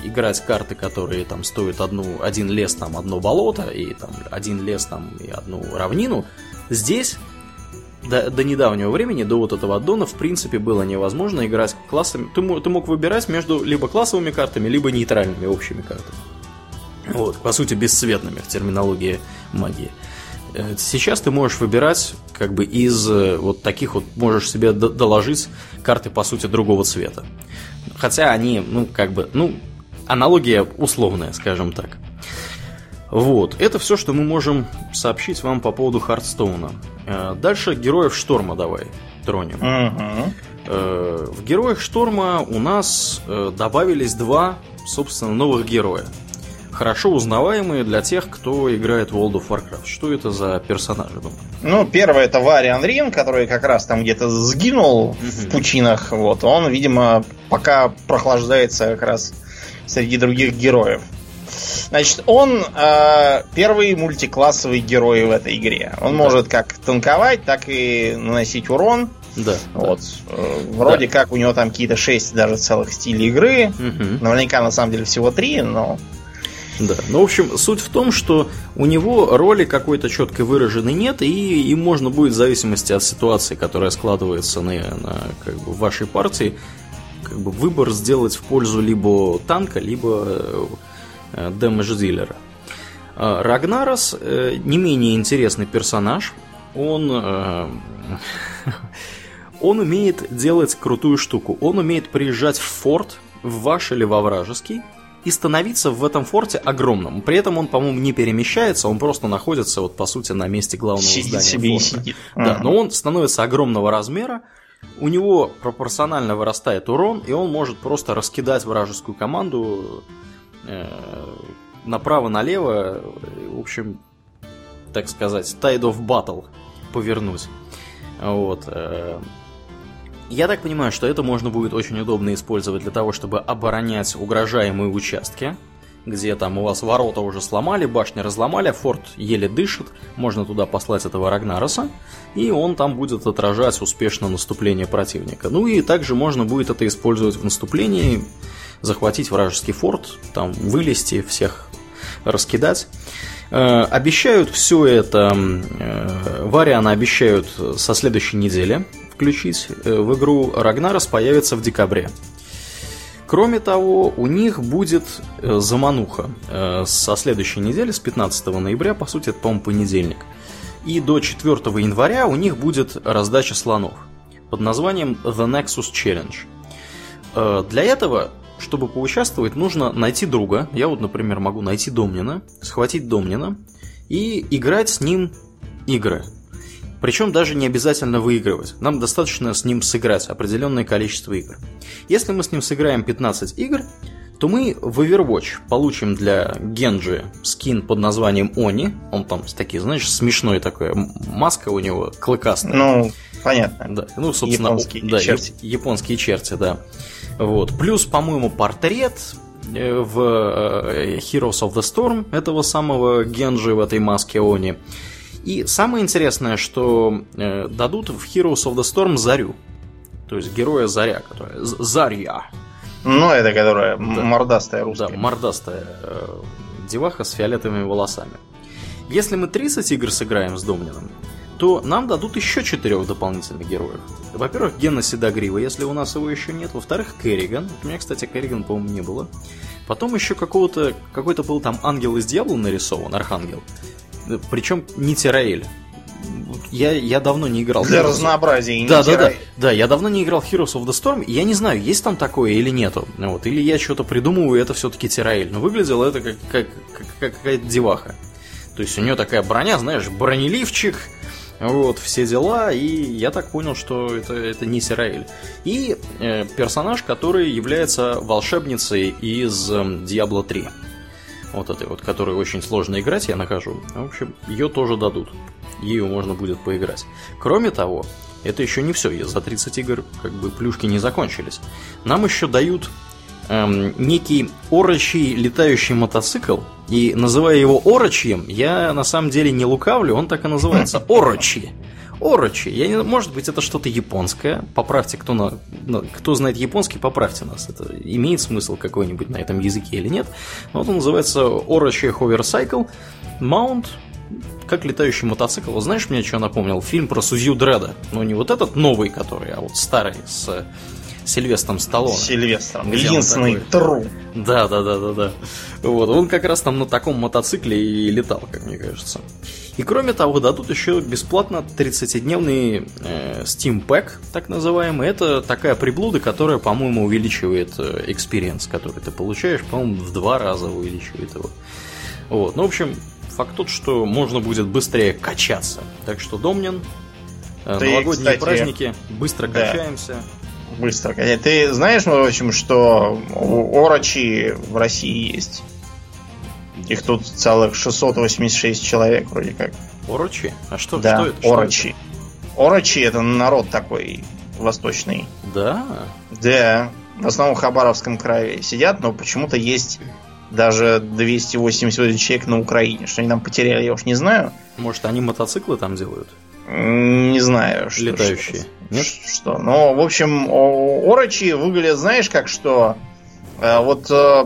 играть карты, которые там стоят одну, один лес, там, одно болото, и там один лес, там, и одну равнину, здесь до, до недавнего времени, до вот этого аддона, в принципе, было невозможно играть классами. Ты, ты мог выбирать между либо классовыми картами, либо нейтральными общими картами. Вот, по сути, бесцветными в терминологии магии. Э, сейчас ты можешь выбирать как бы из э, вот таких вот, можешь себе доложить карты, по сути, другого цвета. Хотя они, ну, как бы, ну, аналогия условная, скажем так. Вот, это все, что мы можем сообщить вам по поводу Хардстоуна. Э, дальше героев Шторма давай тронем. Uh-huh. В героях Шторма у нас э, добавились два, собственно, новых героя. Хорошо узнаваемые для тех, кто играет в World of Warcraft. Что это за персонажи, думаю? Ну, первый это Вариан Рин, который как раз там где-то сгинул uh-huh. в пучинах. Вот, он, видимо, пока прохлаждается как раз среди других героев. Значит, он э, первый мультиклассовый герой в этой игре. Он да. может как танковать, так и наносить урон. Да. Вот. Да. Вроде да. как у него там какие-то 6 даже целых стилей игры. Угу. Наверняка на самом деле всего 3, но. Да. Ну, в общем, суть в том, что у него роли какой-то четко выраженной нет, и им можно будет в зависимости от ситуации, которая складывается на, на как бы, вашей партии, как бы выбор сделать в пользу либо танка, либо э, дэмэдж-дилера. Э, Рагнарос э, не менее интересный персонаж. Он, <laughs> он умеет делать крутую штуку. Он умеет приезжать в форт в ваш или во вражеский и становиться в этом форте огромным. При этом он, по-моему, не перемещается, он просто находится, вот по сути, на месте главного Сидит здания себе и форта. сидит. Да, Мгм. но он становится огромного размера, у него пропорционально вырастает урон, и он может просто раскидать вражескую команду э, направо-налево, в общем, так сказать, tide of battle повернуть. Вот. э. Я так понимаю, что это можно будет очень удобно использовать для того, чтобы оборонять угрожаемые участки, где там у вас ворота уже сломали, башни разломали, а форт еле дышит, можно туда послать этого Рагнароса, и он там будет отражать успешно наступление противника. Ну и также можно будет это использовать в наступлении, захватить вражеский форт, там вылезти, всех раскидать. Э, Обещают все это, э, Вариана обещают со следующей недели включить э, в игру. Рагнарос появится в декабре. Кроме того, у них будет э, замануха э, со следующей недели, с 15 ноября, по сути, это, по-моему, понедельник. И до 4 января у них будет раздача слонов под названием The Nexus Challenge. Э, Для этого, чтобы поучаствовать, нужно найти друга. Я вот, например, могу найти Домнина, схватить Домнина и играть с ним игры. Причем даже не обязательно выигрывать. Нам достаточно с ним сыграть определенное количество игр. Если мы с ним сыграем 15 игр, то мы в Overwatch получим для Генджи скин под названием Они. Он там такие, знаешь, смешной такой. Маска у него клыкастая. Ну, понятно. Да, ну, собственно, Японские да, черти. яп- японские черти, да. Вот. Плюс, по-моему, портрет э, в э, Heroes of the Storm этого самого Генджи в этой маске Они. И самое интересное, что э, дадут в Heroes of the Storm Зарю. То есть героя Заря, которая... Зарья. Ну, это которая Да. мордастая Да, русская. мордастая э, деваха с фиолетовыми волосами. Если мы 30 игр сыграем с Домнином, то нам дадут еще четырех дополнительных героев. Во-первых, Гена Седогрива, если у нас его еще нет. Во-вторых, Керриган. У меня, кстати, Керриган, по-моему, не было. Потом еще какого-то, какой-то был там ангел из дьявола нарисован, архангел. Причем не Тираэль. Я, я давно не играл. Для Heroes разнообразия. да, да, да. Да, я давно не играл в Heroes of the Storm, я не знаю, есть там такое или нету. Вот, или я что-то придумываю, и это все-таки Тираэль. Но выглядело это как, как, как- как какая-то деваха. То есть у нее такая броня, знаешь, бронеливчик, вот, все дела, и я так понял, что это, это не Тираэль. И э, персонаж, который является волшебницей из эм, Diablo 3. Вот этой вот, которую очень сложно играть, я нахожу. В общем, ее тоже дадут. Ею можно будет поиграть. Кроме того, это еще не все. За 30 игр как бы плюшки не закончились. Нам еще дают эм, некий орочий летающий мотоцикл. И называя его орочьем, я на самом деле не лукавлю, он так и называется. <laughs> Орочи. Орочи. Я не, может быть, это что-то японское. Поправьте, кто, на, кто знает японский, поправьте нас. Это имеет смысл какой-нибудь на этом языке или нет. Но вот он называется Орочи Hovercycle. Маунт как летающий мотоцикл. Знаешь, мне что напомнил? Фильм про судью Дреда. Но не вот этот новый, который, а вот старый с Сильвестром Сталлоне. Сильвестром. Такой? тру. Да, да, да, да, да. Вот, он как раз там на таком мотоцикле и летал, как мне кажется. И кроме того, дадут еще бесплатно 30-дневный э, Steam Pack, так называемый. Это такая приблуда, которая, по-моему, увеличивает э, experience, который ты получаешь, по-моему, в два раза увеличивает его. Вот, ну, в общем, факт тот, что можно будет быстрее качаться. Так что, Домнин, э, Ты, новогодние кстати, праздники, быстро да. качаемся. Быстро. Ты знаешь, в общем, что Орочи в России есть? Их тут целых 686 человек вроде как. Орочи? А что, да, что это? Что Орочи. Орочи это народ такой восточный. Да. Да, в основном в Хабаровском крае сидят, но почему-то есть даже 288 человек на Украине. Что они там потеряли, я уж не знаю. Может, они мотоциклы там делают? Не знаю, что. Летающие. Что, Нет? что. Но, в общем, орочи выглядят, знаешь, как что? Э, Вот э,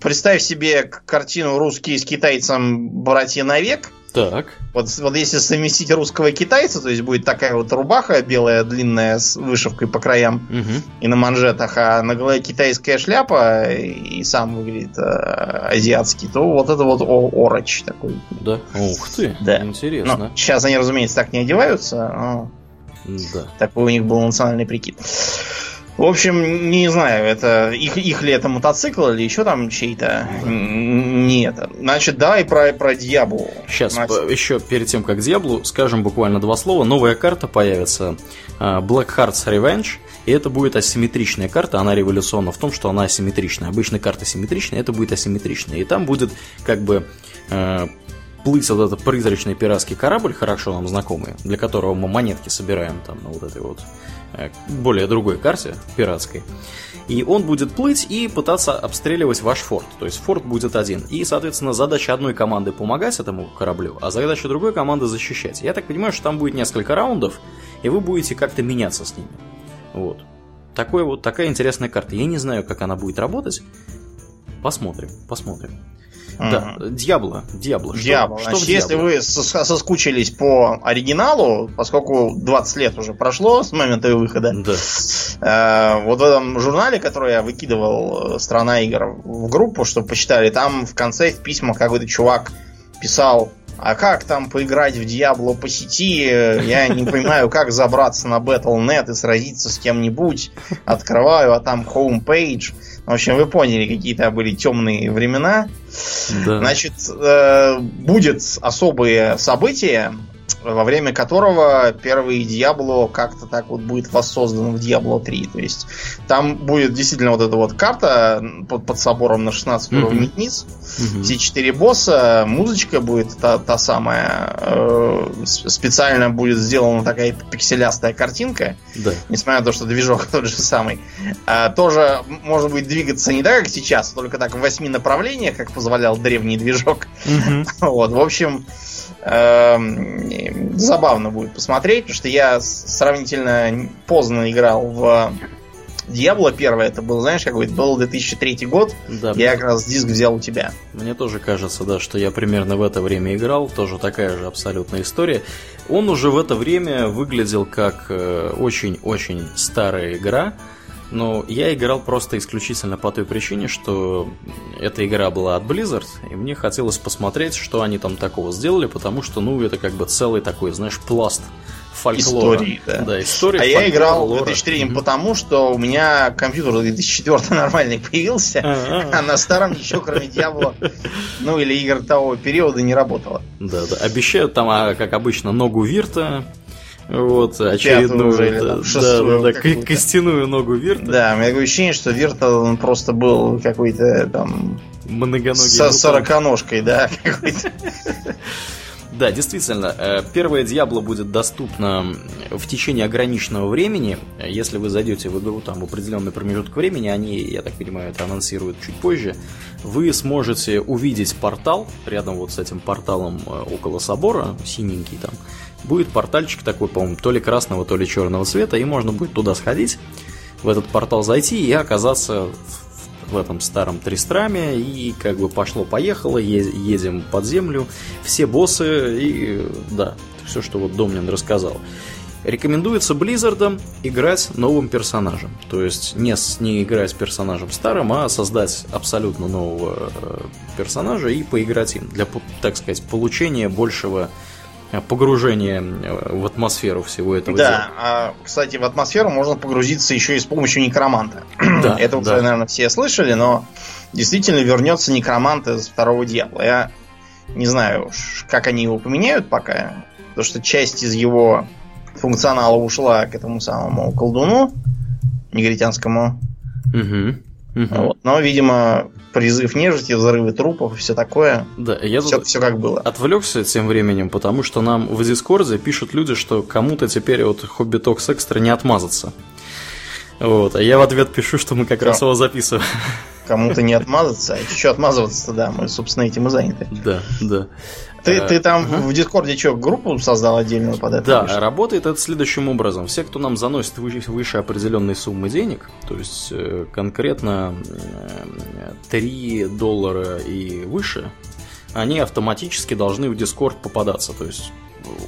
представь себе картину русский с китайцем братья навек. Так. Вот, вот если совместить русского и китайца, то есть будет такая вот рубаха белая, длинная, с вышивкой по краям Угу. и на манжетах, а на голове китайская шляпа и сам выглядит э, азиатский, то вот это вот о- ороч такой. Да. Ух ты. Да. Интересно. Ну, сейчас они, разумеется, так не одеваются, но Да. такой у них был национальный прикид. В общем, не знаю, это их, их ли это мотоцикл или еще там чей-то. Не это. Значит, давай про, про Диаблу. Сейчас, Значит, еще перед тем, как Диаблу, скажем буквально два слова. Новая карта появится. а, Black Hearts Revenge. И это будет асимметричная карта. Она революционна в том, что она асимметричная. Обычно карта симметричная, это будет асимметричная. И там будет как бы плыть вот этот призрачный пиратский корабль, хорошо нам знакомый, для которого мы монетки собираем там на вот этой вот э, более другой карте пиратской. И он будет плыть и пытаться обстреливать ваш форт. То есть форт будет один. И, соответственно, задача одной команды помогать этому кораблю, а задача другой команды защищать. Я так понимаю, что там будет несколько раундов, и вы будете как-то меняться с ними. Вот. Такой вот, такая интересная карта. Я не знаю, как она будет работать. Посмотрим, посмотрим. Да, Дьябло, Дьябло. Что- Диабло. что Значит, если вы сос- соскучились по оригиналу, поскольку 20 лет уже прошло с момента его выхода, Да. Э, вот в этом журнале, который я выкидывал э, «Страна игр» в группу, чтобы почитали, там в конце в письмах какой-то чувак писал, а как там поиграть в Диабло по сети? Я не понимаю, как забраться на Battle.net и сразиться с кем-нибудь. Открываю, а там homepage. В общем, вы поняли, какие-то были темные времена. Да. Значит, э, будет особые события, во время которого первый Диабло как-то так вот будет воссоздан в Диабло 3. То есть там будет действительно вот эта вот карта под, под собором на 16 Мгм. уровней вниз. Мгм. Все четыре босса, музычка будет та, та самая. э, специально будет сделана такая пикселястая картинка, Да. несмотря на то, что движок <laughs> тот же самый. А, тоже можно будет двигаться не так, как сейчас, только так в восьми направлениях, как позволял древний движок. Мгм. <laughs> Вот, в общем, забавно будет посмотреть, потому что я сравнительно поздно играл в Диабло первое, это был, знаешь, какой это был 2003 год. Да, Я как раз диск взял у тебя. Мне тоже кажется, да, что я примерно в это время играл, тоже такая же абсолютная история. Он уже в это время выглядел как э, очень-очень старая игра, но я играл просто исключительно по той причине, что эта игра была от Blizzard, и мне хотелось посмотреть, что они там такого сделали, потому что, ну, это как бы целый такой, знаешь, пласт фольклора. Истории, да. Да, история А я играл в лора. 2003 Мгм. потому, что у меня компьютер 2004 <laughs> нормальный появился, А, а. на старом ничего, кроме Диабло, ну или игр того периода, не работало. Да, да. Обещают там, а, как обычно, ногу Вирта. Вот, очередную. уже или да, там да, шестую да, да, ко- костяную ногу Вирта. Да, у меня такое ощущение, что Вирта он просто был какой-то там Многоногий. со сороконожкой, да, <laughs> какой-то. Да, действительно, э, первое Диабло будет доступно в течение ограниченного времени. Если вы зайдете в игру там в определенный промежуток времени, они, я так понимаю, это анонсируют чуть позже, вы сможете увидеть портал, рядом вот с этим порталом э, около собора, синенький там, будет портальчик такой, по-моему, то ли красного, то ли черного цвета, и можно будет туда сходить, в этот портал зайти и оказаться в этом старом Тристраме, и как бы пошло-поехало, едем под землю, все боссы, и да, все, что вот Домнин рассказал. Рекомендуется Близзардам играть новым персонажем. То есть не, не играть персонажем старым, а создать абсолютно нового э, персонажа и поиграть им. Для, так сказать, получения большего э, погружения э, в атмосферу всего этого дела. Да, а, кстати, в атмосферу можно погрузиться еще и с помощью некроманта. <clears throat> Да, <clears throat> Это уже, да. наверное, все слышали, но действительно вернется некромант из второго дьявола. Я не знаю, как они его поменяют пока, потому что часть из его функционала ушла к этому самому колдуну негритянскому. Мгм. Мгм. Вот. Но, видимо, призыв нежити, взрывы трупов и все такое. Да, я Все, все как было. отвлекся тем временем, потому что нам в Дискорде пишут люди, что кому-то теперь от Hobby Talks Extra не отмазаться. Вот, а я в ответ пишу, что мы как Да. раз его записываем. Кому-то не отмазаться. А еще отмазываться-то, да, мы, собственно, этим и заняты. Да, да. Ты, Э, ты там ага. в Дискорде что, группу создал отдельную под это? Да, что? работает это следующим образом. Все, кто нам заносит выше, определенной суммы денег, то есть э, конкретно э, 3 доллара и выше, они автоматически должны в Discord попадаться. То есть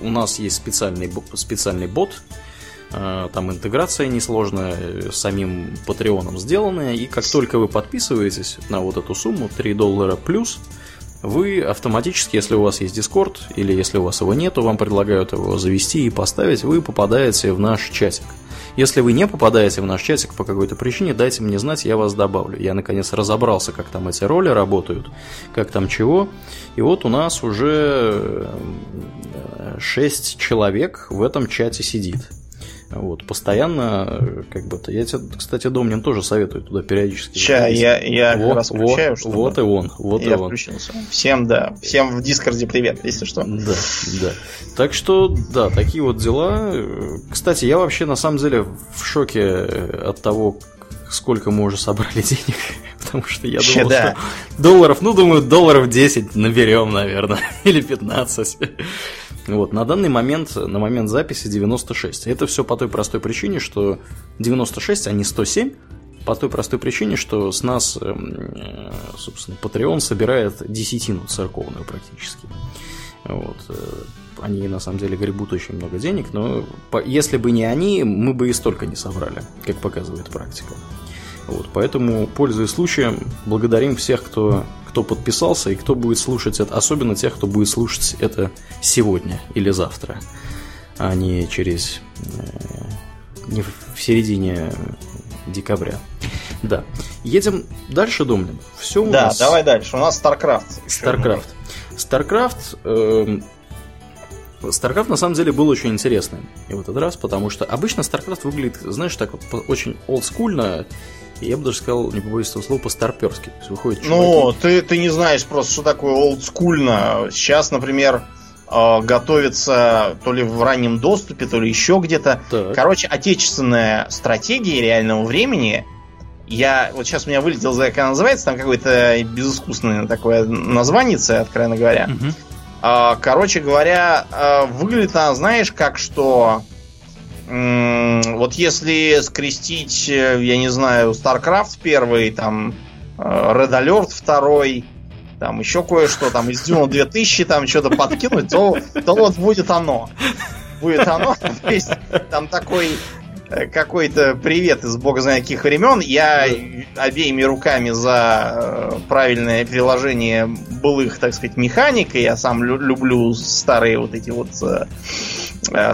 у нас есть специальный, специальный бот, э, там интеграция несложная, э, самим Патреоном сделанная, и как только вы подписываетесь на вот эту сумму, 3 доллара плюс, вы автоматически, если у вас есть Discord, или если у вас его нету, вам предлагают его завести и поставить, вы попадаете в наш чатик. Если вы не попадаете в наш чатик по какой-то причине, дайте мне знать, я вас добавлю. Я наконец разобрался, как там эти роли работают, как там чего. И вот у нас уже 6 человек в этом чате сидит. Вот, постоянно, как бы то. Я тебе, кстати, Домнин тоже советую туда периодически. Сейчас я, я вот, как раз включаю, вот, чтобы... вот и он, вот я и он. включился. Всем, да, всем в Дискорде привет, если что. Да, да. Так что, да, такие вот дела. Кстати, я вообще на самом деле в шоке от того, сколько мы уже собрали <laughs> денег. Потому что я думал, да. что долларов, ну, думаю, долларов 10 наберем, наверное, <laughs> или 15. Вот, на данный момент, на момент записи 96. Это все по той простой причине, что 96, а не 107, по той простой причине, что с нас, эм, э, собственно, Patreon собирает десятину церковную практически. Вот. Э, они на самом деле гребут очень много денег, но если бы не они, мы бы и столько не собрали, как показывает практика. Вот, поэтому, пользуясь случаем, благодарим всех, кто, кто подписался и кто будет слушать это, особенно тех, кто будет слушать это сегодня или завтра, а не через э, не в середине декабря. Да. Едем дальше, Домнин. Все у да, нас... давай дальше. У нас StarCraft. StarCraft. StarCraft... Э, StarCraft на самом деле был очень интересным и в этот раз, потому что обычно StarCraft выглядит, знаешь, так вот очень олдскульно, я бы даже сказал, не побоюсь этого слова, по-старперски. Выходит чуваки... Ну, ты, ты не знаешь просто, что такое олдскульно. Сейчас, например, э, готовится то ли в раннем доступе, то ли еще где-то. Так. Короче, отечественная стратегия реального времени. Я вот сейчас у меня вылетел за как она называется, там какое-то безыскусное такое название, откровенно говоря. Угу. Короче говоря, э, выглядит она, знаешь, как что вот если скрестить, э, я не знаю, StarCraft первый, там, э, Red Alert второй, там еще кое-что, там из Dune 2000 там что-то подкинуть, то, то вот будет оно. Будет оно. <laughs> То есть там такой э, какой-то привет из бога знает каких времен. Я обеими руками за правильное приложение былых, так сказать, механик. И я сам люблю старые вот эти вот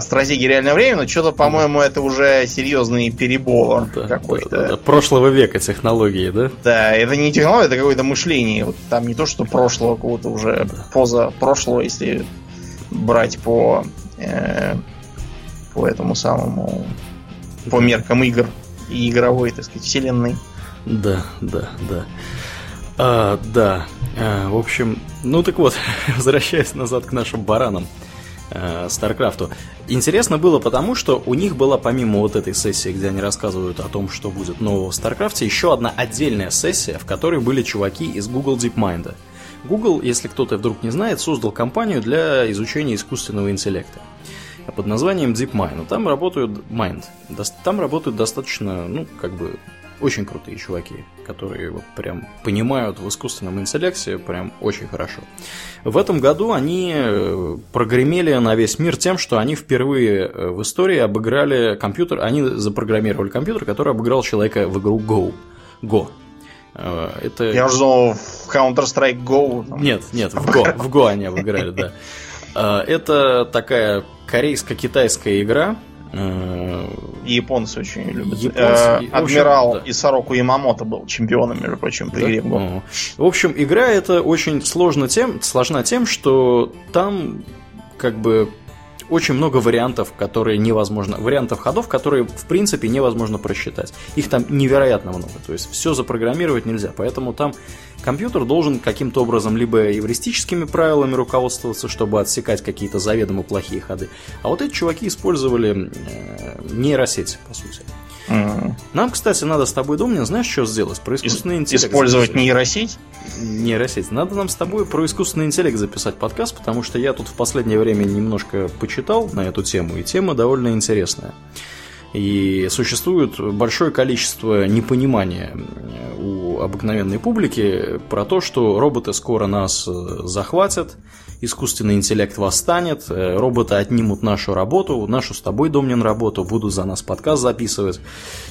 стратегии реального времени, но что-то, по-моему, это уже серьезный перебор да, какой-то. Да, да, прошлого века технологии, да? Да, это не технология, это какое-то мышление. Вот там не то, что прошлого, какого-то уже да. поза прошлого, если брать по э, по этому самому по меркам игр и игровой, так сказать, вселенной. Да, да, да. А, да. А, в общем, ну так вот, <laughs> возвращаясь назад к нашим баранам. Э, Старкрафту. Интересно было потому, что у них была помимо вот этой сессии, где они рассказывают о том, что будет нового в Старкрафте, еще одна отдельная сессия, в которой были чуваки из Google DeepMind. Google, если кто-то вдруг не знает, создал компанию для изучения искусственного интеллекта под названием DeepMind. Там работают Mind. Там работают достаточно, ну, как бы очень крутые чуваки, которые вот прям понимают в искусственном интеллекте прям очень хорошо. В этом году они э, прогремели на весь мир тем, что они впервые э, в истории обыграли компьютер, они запрограммировали компьютер, который обыграл человека в игру Go. Go. Э, это... Я жду в Counter-Strike Go. Там. Нет, нет, в Go, в Go они обыграли, да. Это такая корейско-китайская игра, и японцы очень любят. Японцы, э, Адмирал общем, да. Исароку Ямамото был чемпионом, между прочим, по да? игре в В общем, игра это очень сложно тем, сложна тем, что там как бы очень много вариантов, которые невозможно, вариантов ходов, которые в принципе невозможно просчитать. Их там невероятно много, то есть все запрограммировать нельзя, поэтому там компьютер должен каким-то образом либо эвристическими правилами руководствоваться, чтобы отсекать какие-то заведомо плохие ходы, а вот эти чуваки использовали э, нейросеть, по сути. Mm. Нам, кстати, надо с тобой, Домнин, знаешь, что сделать? Про искусственный интеллект. Использовать записать. нейросеть? Нейросеть. Надо нам с тобой про искусственный интеллект записать подкаст, потому что я тут в последнее время немножко почитал на эту тему, и тема довольно интересная. И существует большое количество непонимания у обыкновенной публики про то, что роботы скоро нас э, захватят, искусственный интеллект восстанет, э, роботы отнимут нашу работу, нашу с тобой, Домнин, работу, будут за нас подкаст записывать.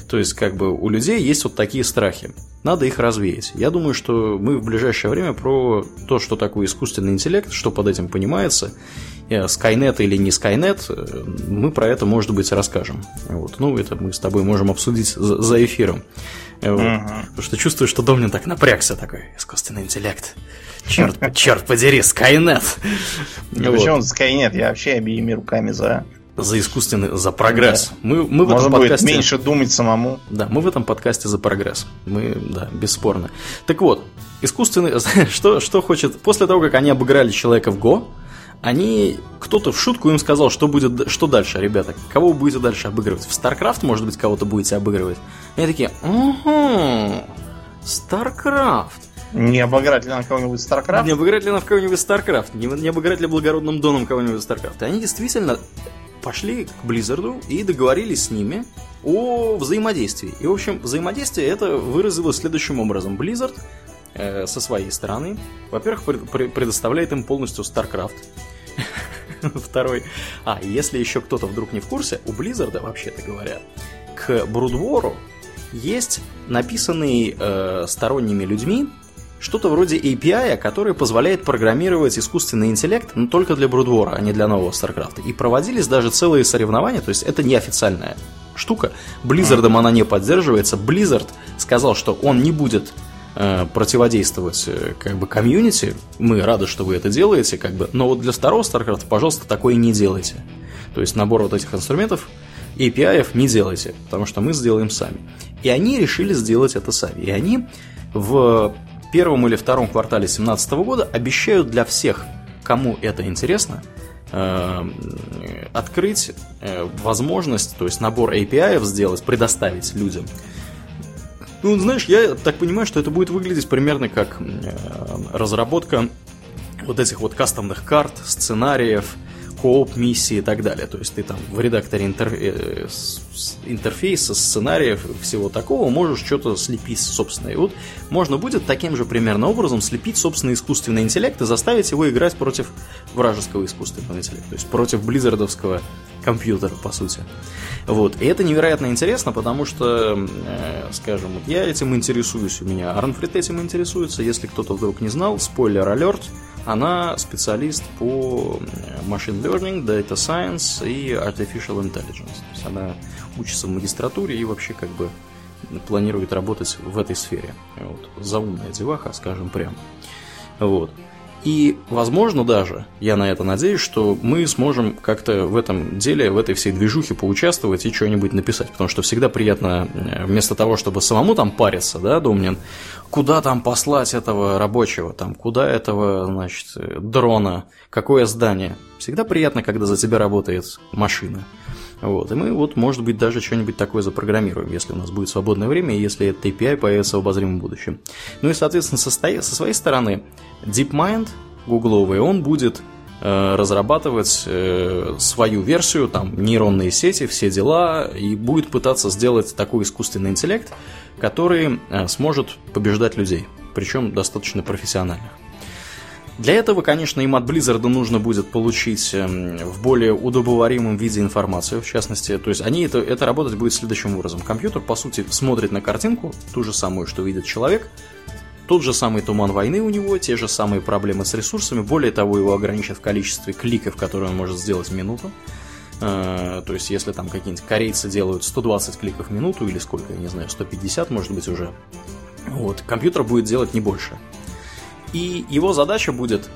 То есть, как бы у людей есть вот такие страхи. Надо их развеять. Я думаю, что мы в ближайшее время про то, что такое искусственный интеллект, что под этим понимается, Skynet или не Skynet, мы про это, может быть, расскажем. Вот. Ну, это мы с тобой можем обсудить за эфиром. Вот. Угу. Потому что чувствую, что Домнин так напрягся такой. Искусственный интеллект. Черт, <laughs> черт подери, Скайнет. Да вот. Почему Скайнет? Я вообще обеими руками за за искусственный, за прогресс. Да. Мы, мы в Можно этом подкасте... меньше думать самому. Да, мы в этом подкасте за прогресс. Мы, да, бесспорно. Так вот, искусственный... <laughs> что, что хочет... После того, как они обыграли человека в Го, они... Кто-то в шутку им сказал, что будет... Что дальше, ребята? Кого вы будете дальше обыгрывать? В StarCraft, может быть, кого-то будете обыгрывать? И они такие, угу, StarCraft. Не обыграть ли нам кого-нибудь StarCraft? Не обыграть ли нам кого-нибудь StarCraft? Не, не обыграть ли благородным доном кого-нибудь StarCraft? И они действительно пошли к Blizzard и договорились с ними о взаимодействии. И, в общем, взаимодействие это выразилось следующим образом. Blizzard э, со своей стороны, во-первых, пред, предоставляет им полностью StarCraft. <laughs> Второй. А, если еще кто-то вдруг не в курсе, у Blizzard, вообще-то говоря, к Брудвору есть написанный э, сторонними людьми что-то вроде API, который позволяет программировать искусственный интеллект, но только для Брудвора, а не для нового StarCraft. И проводились даже целые соревнования, то есть это неофициальная штука. Blizzardом она не поддерживается. Blizzard сказал, что он не будет противодействовать э, как бы комьюнити. Мы рады, что вы это делаете, как бы. Но вот для второго StarCraft, пожалуйста, такое не делайте. То есть набор вот этих инструментов API не делайте, потому что мы сделаем сами. И они решили сделать это сами. И они в первом или втором квартале 2017 года обещают для всех, кому это интересно, э, открыть э, возможность, то есть набор API сделать, предоставить людям. Ну, знаешь, я так понимаю, что это будет выглядеть примерно как э, разработка вот этих вот кастомных карт, сценариев, кооп миссии и так далее. То есть ты там в редакторе интер... Э, интерфейса, сценариев, всего такого можешь что-то слепить собственное. И вот можно будет таким же примерно образом слепить собственный искусственный интеллект и заставить его играть против вражеского искусственного интеллекта. То есть против близзардовского компьютера, по сути. Вот. И это невероятно интересно, потому что, э, скажем, я этим интересуюсь, у меня Арнфрид этим интересуется. Если кто-то вдруг не знал, спойлер алерт, она специалист по machine learning, data science и artificial intelligence. То есть она учится в магистратуре и вообще как бы планирует работать в этой сфере. Вот. Заумная деваха, скажем прямо. Вот. И, возможно, даже, я на это надеюсь, что мы сможем как-то в этом деле, в этой всей движухе поучаствовать и что-нибудь написать. Потому что всегда приятно, э, вместо того, чтобы самому там париться, да, Домнин, куда там послать этого рабочего, там, куда этого, значит, дрона, какое здание. Всегда приятно, когда за тебя работает машина. Вот. И мы вот, может быть, даже что-нибудь такое запрограммируем, если у нас будет свободное время, если этот API появится в обозримом будущем. Ну и, соответственно, со, со своей стороны, DeepMind гугловый, он будет э, разрабатывать э, свою версию, там, нейронные сети, все дела, и будет пытаться сделать такой искусственный интеллект, который э, сможет побеждать людей, причем достаточно профессиональных. Для этого, конечно, им от Blizzard нужно будет получить эм, в более удобоваримом виде информацию, в частности. То есть они это, это работать будет следующим образом. Компьютер, по сути, смотрит на картинку, ту же самую, что видит человек, тот же самый туман войны у него, те же самые проблемы с ресурсами, более того, его ограничат в количестве кликов, которые он может сделать в минуту. Э, то есть, если там какие-нибудь корейцы делают 120 кликов в минуту или сколько, я не знаю, 150, может быть, уже, вот, компьютер будет делать не больше. И его задача будет,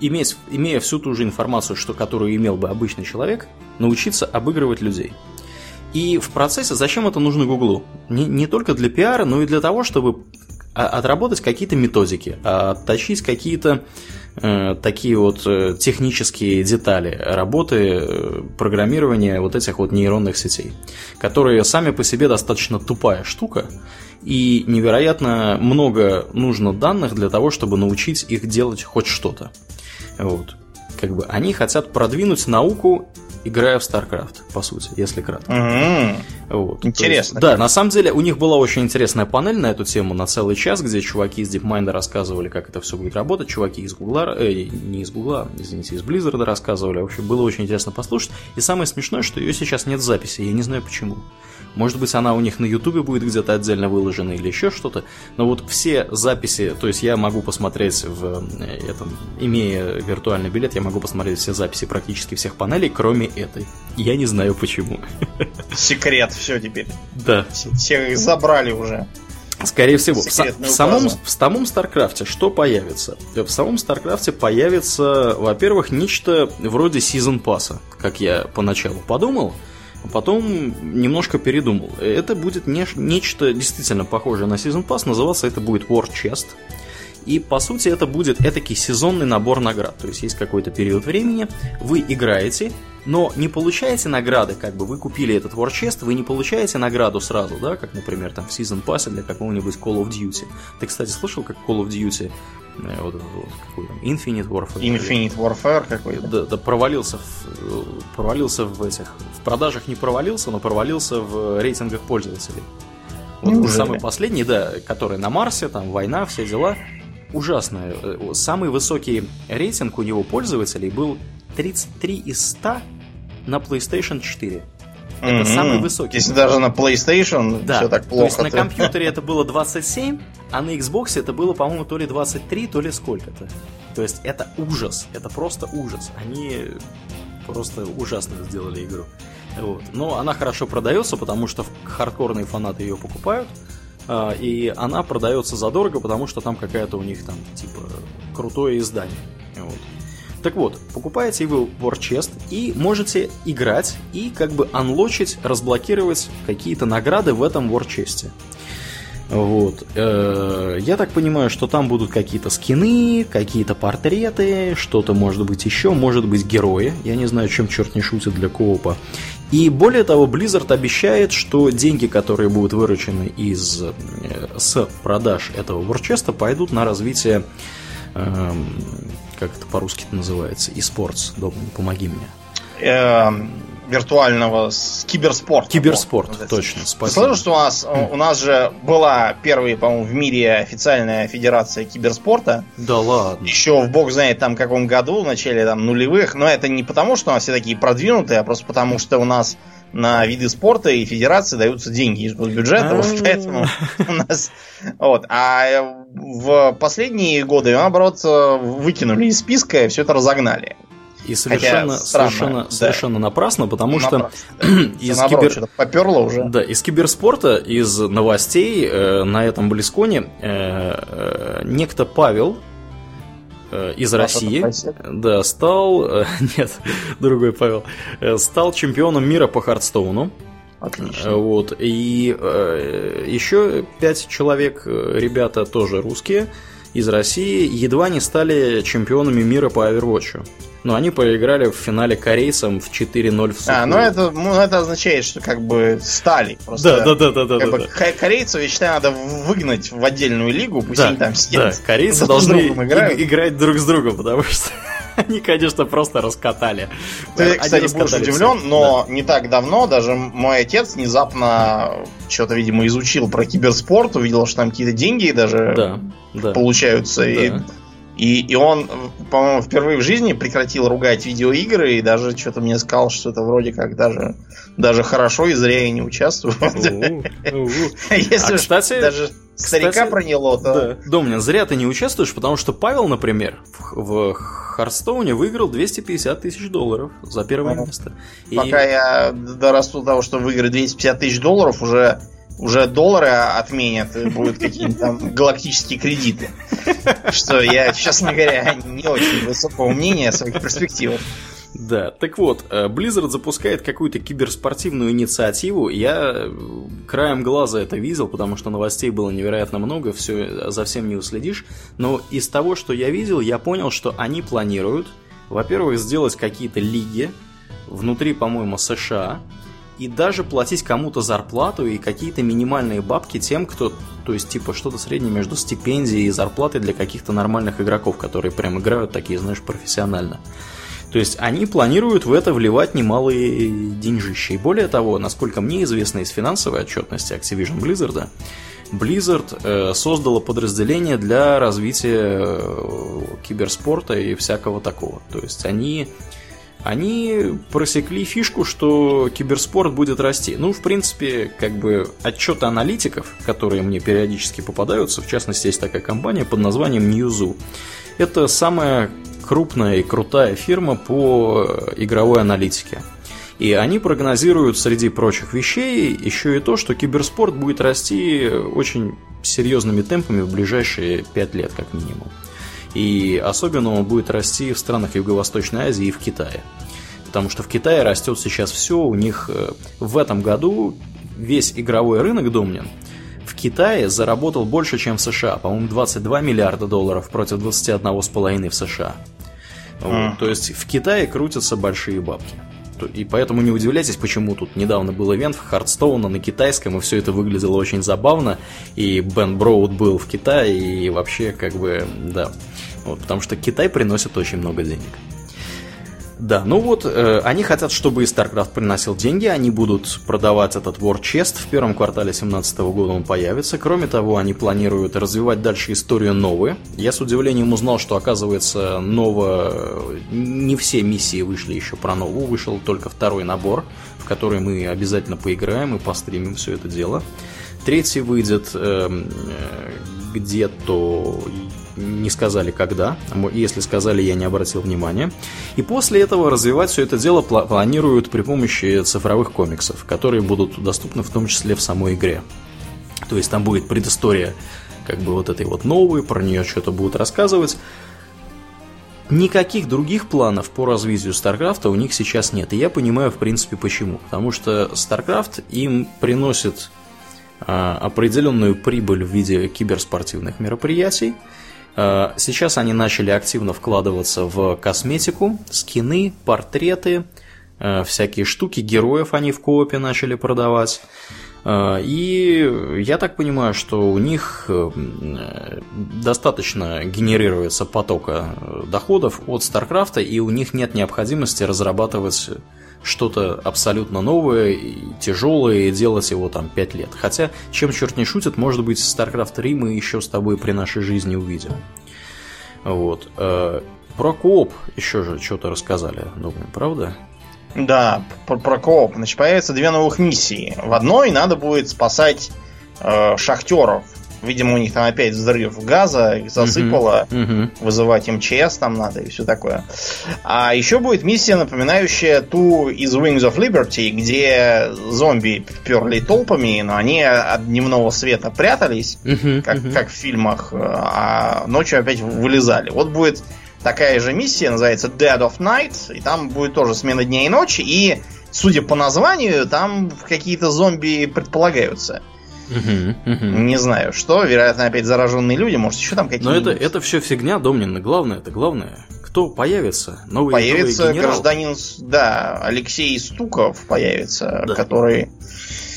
иметь, имея всю ту же информацию, что, которую имел бы обычный человек, научиться обыгрывать людей. И в процессе зачем это нужно Гуглу? Не, не только для пиара, но и для того, чтобы отработать какие-то методики, отточить какие-то э, такие вот э, технические детали работы э, программирования вот этих вот нейронных сетей, которые сами по себе достаточно тупая штука, и невероятно много нужно данных для того, чтобы научить их делать хоть что-то. Вот. Как бы они хотят продвинуть науку играя в StarCraft, по сути, если кратко. Мгм. Вот. Интересно. Есть, да, на самом деле у них была очень интересная панель на эту тему на целый час, где чуваки из DeepMind рассказывали, как это все будет работать, чуваки из Гугла, э, не из Гугла, извините, из Blizzard рассказывали. В общем, было очень интересно послушать. И самое смешное, что ее сейчас нет записи, я не знаю почему. Может быть, она у них на Ютубе будет где-то отдельно выложена или еще что-то. Но вот все записи, то есть я могу посмотреть в э, этом, имея виртуальный билет, я могу посмотреть все записи практически всех панелей, кроме этой. Я не знаю почему. Секрет, все теперь. Да. Все, все их забрали уже. Скорее всего. В, са- в самом, в самом Старкрафте что появится? В самом Старкрафте появится, во-первых, нечто вроде season pass а, как я поначалу подумал, а потом немножко передумал. Это будет не- нечто действительно похожее на season pass, называться это будет War Chest. И по сути это будет этакий сезонный набор наград. То есть есть какой-то период времени, вы играете, но не получаете награды, как бы вы купили этот Chest, вы не получаете награду сразу, да, как, например, там в Season Pass для какого-нибудь Call of Duty. Ты, кстати, слышал, как Call of Duty, э, вот вот, какой там, Infinite Warfare? Infinite Warfare какой-то. Да, да провалился в, провалился в этих, в продажах не провалился, но провалился в рейтингах пользователей. Вот Неужели? самый последний, да, который на Марсе, там война, все дела, ужасное. Э, Самый высокий рейтинг у него пользователей был 33 из 100 на PlayStation 4. Это Мгм. самый высокий. Если даже на PlayStation Да, все так то есть плохо. на компьютере <laughs> это было 27, а на Xbox это было, по-моему, то ли 23, то ли сколько-то. То есть это ужас, это просто ужас. Они просто ужасно сделали игру. Вот. Но она хорошо продается, потому что хардкорные фанаты ее покупают. А, И она продается задорого, потому что там какая-то у них там, типа, крутое издание. Вот. Так вот, покупаете вы War и можете играть и как бы анлочить, разблокировать какие-то награды в этом War. Вот. Э, Я так понимаю, что там будут какие-то скины, какие-то портреты, что-то может быть еще, может быть герои. Я не знаю, чем черт не шутит для коопа. И более того, Blizzard обещает, что деньги, которые будут выручены из, э, с продаж этого ворчеста, пойдут на развитие, эм, как это по-русски называется, e-sports. Домнин, помоги мне. Виртуального с киберспорта. Киберспорт, Вот, точно, спасибо. слышал, что у нас, у нас же была первая, по-моему, в мире официальная федерация киберспорта. Да ладно. Еще в бог знает там каком году, в начале там нулевых. Но это не потому, что у нас все такие продвинутые, а просто потому, что у нас на виды спорта и федерации даются деньги из бюджета, вот А. поэтому у нас... Вот. А в последние годы, наоборот, выкинули из списка и все это разогнали. И совершенно, странно, совершенно, да. совершенно напрасно, потому что Напрасно, <clears throat> да. из наоборот, кибер... поперло уже. Да, из киберспорта, из новостей э, на этом Близконе э, э, некто Павел э, из Паша России, да, стал, э, <laughs> нет, другой Павел, э, стал чемпионом мира по Хардстоуну. Э, Отлично. Вот. И э, еще пять человек, э, ребята тоже русские, из России, едва не стали чемпионами мира по Overwatch. Но они проиграли в финале корейцам в 4-0 в А, сухую. ну это, ну это означает, что как бы стали. Просто, Да, да, да, да, да, как да, бы, да. ко- корейцев, я считаю, надо выгнать в отдельную лигу, пусть Да, они там да, сидят. корейцы <laughs> друг с должны и- играть друг с другом, потому что <laughs> они, конечно, просто раскатали. Ты, Они кстати, будешь раскатали удивлен, всех. но не так давно даже мой отец внезапно что-то, видимо, изучил про киберспорт, увидел, что там какие-то деньги даже Да, да. получаются. Да. и, и он, по-моему, впервые в жизни прекратил ругать видеоигры и даже что-то мне сказал, что это вроде как даже, даже хорошо и зря я не участвую. <laughs> Если А, кстати, даже старика проняло, то... Домнин, зря ты не участвуешь, потому что Павел, например, в, Харстоуне выиграл 250 тысяч долларов за первое место. И- Пока я дорасту до того, что выиграть 250 тысяч долларов, уже, уже доллары отменят, и будут какие-нибудь там галактические кредиты. Что я, честно говоря, не очень высокого мнения о своих перспективах. Да, так вот, э, Blizzard запускает какую-то киберспортивную инициативу. Я э, краем глаза это видел, потому что новостей было невероятно много, все за всем не уследишь. Но из того, что я видел, я понял, что они планируют, во-первых, сделать какие-то лиги внутри, по-моему, США, и даже платить кому-то зарплату и какие-то минимальные бабки тем, кто, то есть, типа, что-то среднее между стипендией и зарплатой для каких-то нормальных игроков, которые прям играют такие, знаешь, профессионально. То есть они планируют в это вливать немалые деньжища. И более того, насколько мне известно из финансовой отчетности Activision Blizzard, Blizzard э, создала подразделение для развития э, киберспорта и всякого такого. То есть они они просекли фишку, что киберспорт будет расти. Ну, в принципе, как бы отчеты аналитиков, которые мне периодически попадаются, в частности, есть такая компания под названием Newzoo. Это самая крупная и крутая фирма по игровой аналитике. И они прогнозируют среди прочих вещей еще и то, что киберспорт будет расти очень серьезными темпами в ближайшие 5 лет, как минимум. И особенно он будет расти в странах Юго-Восточной Азии и в Китае. Потому что в Китае растет сейчас все, у них э, в этом году весь игровой рынок Домнин в Китае заработал больше, чем в США. По-моему, 22 миллиарда долларов против 21,5 в США. Вот, то есть в Китае крутятся большие бабки. И поэтому не удивляйтесь, почему тут недавно был ивент в Хардстоуна на китайском, и все это выглядело очень забавно. И Бен Броуд был в Китае, и вообще, как бы, да. Вот, потому что Китай приносит очень много денег. Да, ну вот, э, они хотят, чтобы и StarCraft приносил деньги, они будут продавать этот War Chest, в первом квартале 2017 года он появится. Кроме того, они планируют развивать дальше историю новые. Я с удивлением узнал, что, оказывается, ново... не все миссии вышли еще про новую, вышел только второй набор, в который мы обязательно поиграем и постримим все это дело. Третий выйдет э, где-то не сказали когда, если сказали, я не обратил внимания. И после этого развивать все это дело планируют при помощи цифровых комиксов, которые будут доступны в том числе в самой игре. То есть там будет предыстория как бы вот этой вот новой, про нее что-то будут рассказывать. Никаких других планов по развитию StarCraft у них сейчас нет. И я понимаю, в принципе, почему. Потому что StarCraft им приносит а, определенную прибыль в виде киберспортивных мероприятий. Э, сейчас они начали активно вкладываться в косметику, скины, портреты, э, всякие штуки, героев они в коопе начали продавать. Э, и я так понимаю, что у них достаточно генерируется потока доходов от StarCraft, и у них нет необходимости разрабатывать что-то абсолютно новое и тяжелое и делать его там 5 лет. Хотя, чем черт не шутит, может быть, StarCraft 3 мы еще с тобой при нашей жизни увидим. Вот. Э, про кооп еще же что-то рассказали, думаю, правда? Да, про, про кооп. Значит, появятся две новых миссии. В одной надо будет спасать э, шахтеров Видимо, у них там опять взрыв газа, их засыпало, uh-huh. Uh-huh. вызывать МЧС там надо и все такое. А еще будет миссия, напоминающая ту из Wings of Liberty, где зомби перли толпами, но они от дневного света прятались, uh-huh. Как, uh-huh. как в фильмах, а ночью опять вылезали. Вот будет такая же миссия, называется Dead of Night, и там будет тоже смена дня и ночи, и, судя по названию, там какие-то зомби предполагаются. Угу, угу. Не знаю, что. Вероятно, опять зараженные люди, может, еще там какие-то. Но это, это все фигня, Домнин. Главное, это главное. Кто появится? Новый Появится новый гражданин, да, Алексей Стуков появится, да. который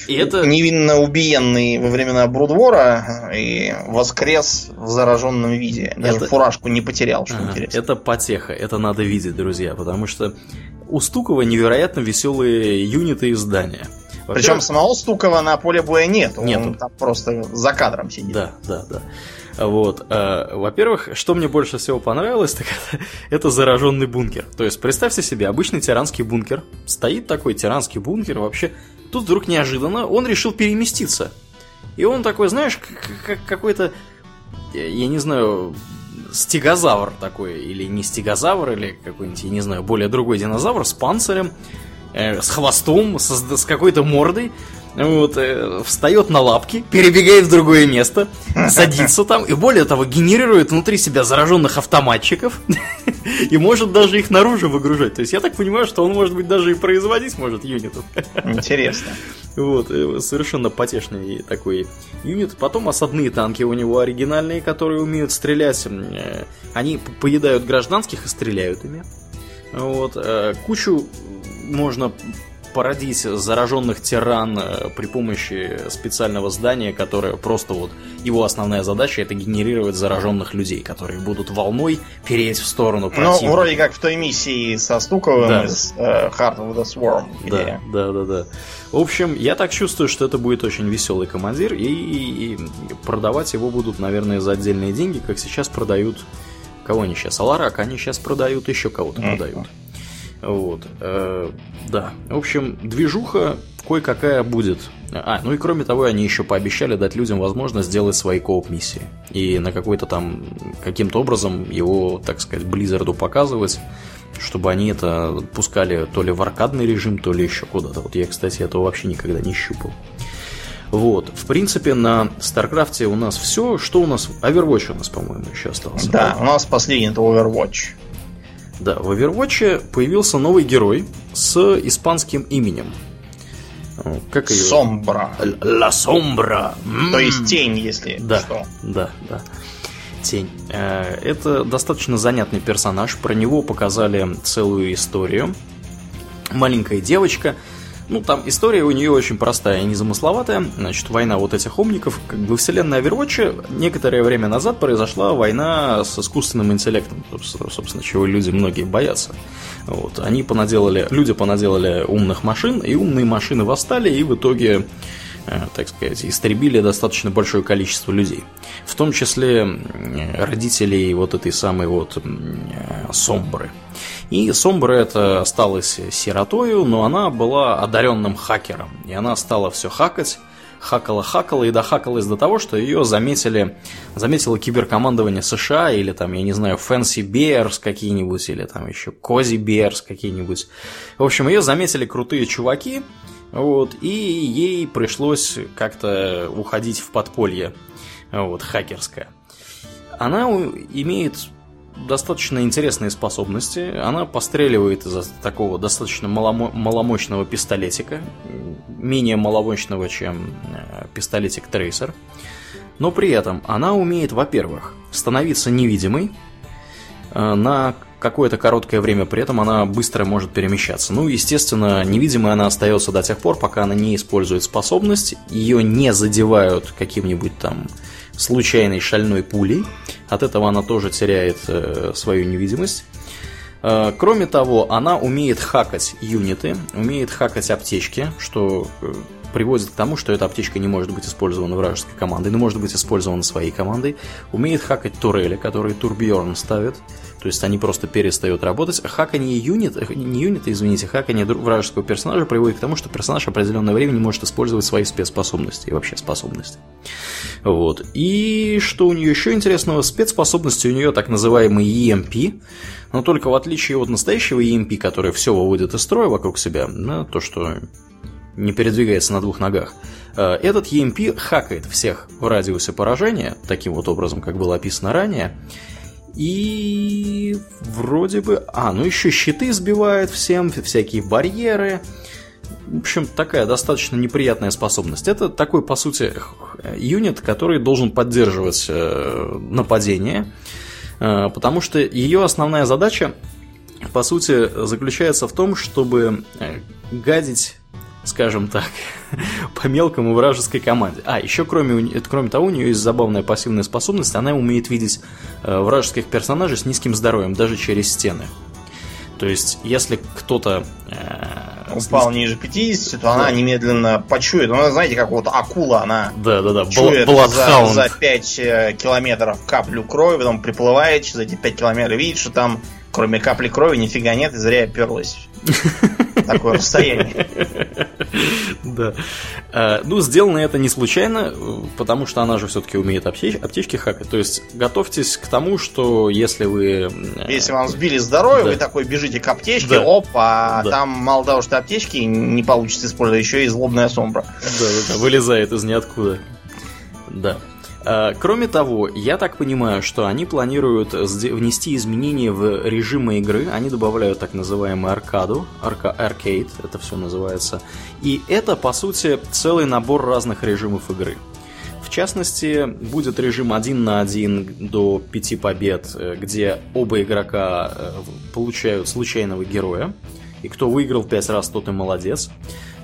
и это... невинно убиенный во времена Брудвора и воскрес в зараженном виде. Даже это... фуражку не потерял, что ага, интересно. Это потеха, это надо видеть, друзья, потому что у Стукова невероятно веселые юниты издания. Причем самого Стукова на поле боя нет. Нет. Он там просто за кадром сидит. Да, да, да. Вот. Э, во-первых, что мне больше всего понравилось, так это, это зараженный бункер. То есть, представьте себе, обычный тиранский бункер. Стоит такой тиранский бункер вообще. Тут вдруг неожиданно он решил переместиться. И он такой, знаешь, как какой-то, я не знаю, стегозавр такой, или не стегозавр, или какой-нибудь, я не знаю, более другой динозавр с панцирем, э, с хвостом, с, с какой-то мордой, вот, э, встает на лапки, перебегает в другое место, садится там и более того генерирует внутри себя зараженных автоматчиков <laughs> и может даже их наружу выгружать. То есть я так понимаю, что он может быть даже и производить может юнитов. Интересно. <laughs> Вот, э, совершенно потешный такой юнит. Потом осадные танки у него оригинальные, которые умеют стрелять. Э, они поедают гражданских и стреляют ими. Вот, кучу можно породить зараженных тиран э, при помощи специального здания, которое просто вот его основная задача это генерировать зараженных людей, которые будут волной переть в сторону ну, противника. Ну, вроде как в той миссии со Стуковым да. из uh, Heart of the Swarm. Да, да, да, да. В общем, я так чувствую, что это будет очень веселый командир, и, и, и продавать его будут, наверное, за отдельные деньги, как сейчас продают Кого они сейчас? Аларак они сейчас продают, еще кого-то продают. Вот. Э, да. В общем, движуха кое-какая будет. А, ну и кроме того, они еще пообещали дать людям возможность сделать свои кооп-миссии. И на какой-то там, каким-то образом его, так сказать, Близзарду показывать, чтобы они это пускали то ли в аркадный режим, то ли еще куда-то. Вот я, кстати, этого вообще никогда не щупал. Вот, в принципе, на StarCraft у нас все. Что у нас? Overwatch у нас, по-моему, еще остался. Да, у нас последний это Overwatch. Да, в Overwatch появился новый герой с испанским именем. Как ее? Сомбра. Ла Сомбра. То есть тень, если да, что. Да, да. Тень. Э, это достаточно занятный персонаж. Про него показали целую историю. Маленькая девочка – ну, там история у нее очень простая и незамысловатая. Значит, война вот этих умников. Как бы вселенная Overwatch некоторое время назад произошла война с искусственным интеллектом. Собственно, чего люди многие боятся. Вот. Они понаделали, люди понаделали умных машин, и умные машины восстали, и в итоге так сказать, истребили достаточно большое количество людей. В том числе родителей вот этой самой вот э, Сомбры. И Сомбра это осталась сиротою, но она была одаренным хакером. И она стала все хакать, хакала-хакала и дохакалась до того, что ее заметили, заметило киберкомандование США или там, я не знаю, Fancy Bears какие-нибудь, или там еще Кози Bears какие-нибудь. В общем, ее заметили крутые чуваки, вот, и ей пришлось как-то уходить в подполье, вот, хакерское. Она имеет достаточно интересные способности. Она постреливает из такого достаточно маломо- маломощного пистолетика, менее маломощного, чем э, пистолетик Трейсер. Но при этом она умеет, во-первых, становиться невидимой э, на какое-то короткое время, при этом она быстро может перемещаться. Ну, естественно, невидимой она остается до тех пор, пока она не использует способность, ее не задевают каким-нибудь там случайной шальной пулей. От этого она тоже теряет э, свою невидимость. Э, кроме того, она умеет хакать юниты, умеет хакать аптечки, что э, приводит к тому, что эта аптечка не может быть использована вражеской командой, но может быть использована своей командой. Умеет хакать турели, которые Турбьорн ставит. То есть они просто перестают работать. Хакание юнит, э, не юнита, извините, хакание вражеского персонажа приводит к тому, что персонаж определенное время не может использовать свои спецспособности и вообще способности. Вот. И что у нее еще интересного? Спецспособности у нее так называемый EMP, но только в отличие от настоящего EMP, который все выводит из строя вокруг себя, да, то, что не передвигается на двух ногах. Э, этот EMP хакает всех в радиусе поражения, таким вот образом, как было описано ранее. И вроде бы... А, ну еще щиты сбивает всем, всякие барьеры. В общем, такая достаточно неприятная способность. Это такой, по сути, юнит, который должен поддерживать э, нападение, э, потому что ее основная задача, по сути, заключается в том, чтобы гадить скажем так, <laughs> по мелкому вражеской команде. А, еще кроме, кроме того, у нее есть забавная пассивная способность, она умеет видеть э, вражеских персонажей с низким здоровьем, даже через стены. То есть, если кто-то... Э, Упал низким... ниже 50, то да. она немедленно почует. Ну, знаете, как вот акула, она да, да, да. чует за, за 5 э, километров каплю крови, потом приплывает через эти 5 километров, видит, что там кроме капли крови нифига нет, и зря оперлась. Такое расстояние. Да. А, ну, сделано это не случайно, потому что она же все-таки умеет аптечки хакать. То есть готовьтесь к тому, что если вы... Э, если вам сбили здоровье, вы такой бежите к аптечке, опа, там мало того, что аптечки не получится использовать, еще и злобная сомбра. Да, да, да, вылезает из ниоткуда. Да. Э, кроме того, я так понимаю, что они планируют внести изменения в режимы игры. Они добавляют так называемый аркаду, арка аркейд, это все называется. И это, по сути, целый набор разных режимов игры. В частности, будет режим 1 на 1 до 5 побед, э, где оба игрока э, получают случайного героя И кто выиграл 5 раз, тот и молодец.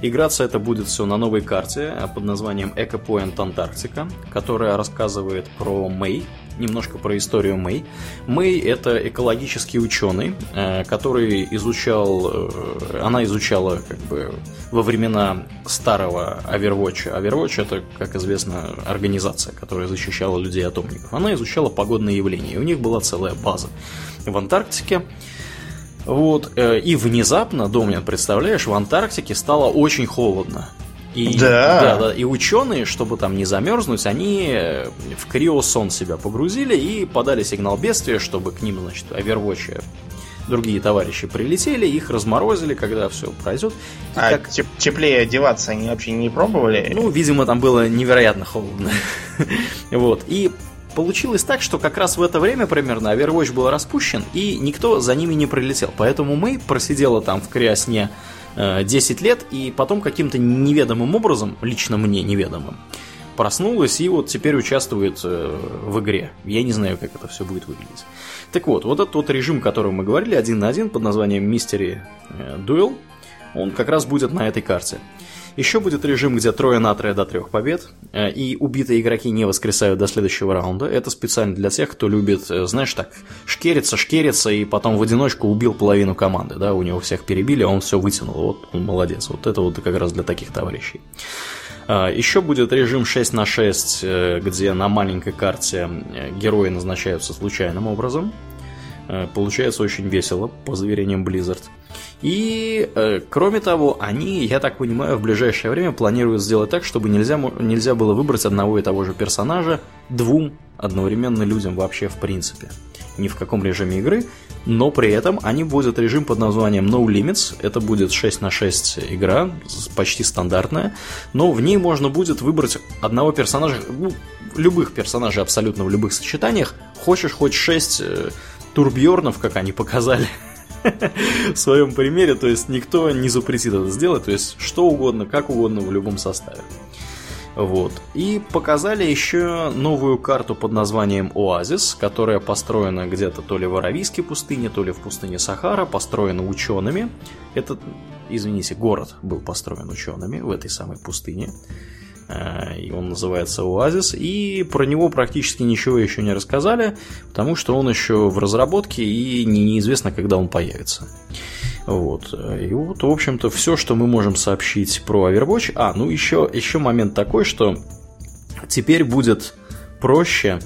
Играться это будет все на новой карте под названием Eco Point Антарктика, которая рассказывает про Мэй, немножко про историю Мэй. Мэй это экологический ученый, э, который изучал, э, она изучала как бы во времена старого Overwatch. Overwatch это, как известно, организация, которая защищала людей от умников. Она изучала погодные явления, и у них была целая база в Антарктике. Вот, э, и внезапно, Домнин, представляешь, в Антарктике стало очень холодно. И, да. да, да. И ученые, чтобы там не замерзнуть, они в криосон себя погрузили и подали сигнал бедствия, чтобы к ним, значит, Overwatch другие товарищи прилетели, их разморозили, когда все пройдет. И а как... теплее одеваться они вообще не пробовали? Ну, видимо, там было невероятно холодно. <laughs> вот. И получилось так, что как раз в это время примерно Overwatch был распущен, и никто за ними не прилетел. Поэтому мы просидела там в криосне 10 э, лет, и потом каким-то неведомым образом, лично мне неведомым, проснулась и вот теперь участвует э, в игре. Я не знаю, как это все будет выглядеть. Так вот, вот этот вот режим, о котором мы говорили, один на один под названием Mystery Duel, он как раз будет на этой карте. Еще будет режим, где трое на трое до трех побед, э, и убитые игроки не воскресают до следующего раунда. Это специально для тех, кто любит, э, знаешь, так, шкериться, шкериться, и потом в одиночку убил половину команды, да, у него всех перебили, а он все вытянул, вот он молодец. Вот это вот как раз для таких товарищей. А, Еще будет режим 6 на 6, э, где на маленькой карте герои назначаются случайным образом. Получается очень весело, по заверениям Blizzard. И, э, кроме того, они, я так понимаю, в ближайшее время планируют сделать так, чтобы нельзя, нельзя было выбрать одного и того же персонажа двум одновременно людям вообще в принципе. Ни в каком режиме игры, но при этом они вводят режим под названием No Limits. Это будет 6 на 6 игра, почти стандартная, но в ней можно будет выбрать одного персонажа, ну, любых персонажей абсолютно в любых сочетаниях. Хочешь хоть 6 э, турбьернов, как они показали, <laughs> в своем примере, то есть никто не запретит это сделать, то есть что угодно, как угодно в любом составе. Вот. И показали еще новую карту под названием Оазис, которая построена где-то то ли в Аравийской пустыне, то ли в пустыне Сахара, построена учеными. Этот, извините, город был построен учеными в этой самой пустыне. Э, и он называется Оазис, и про него практически ничего еще не рассказали, потому что он еще в разработке и неизвестно, когда он появится. Вот. И вот, в общем-то, все, что мы можем сообщить про Overwatch. А, ну еще, еще момент такой, что теперь будет проще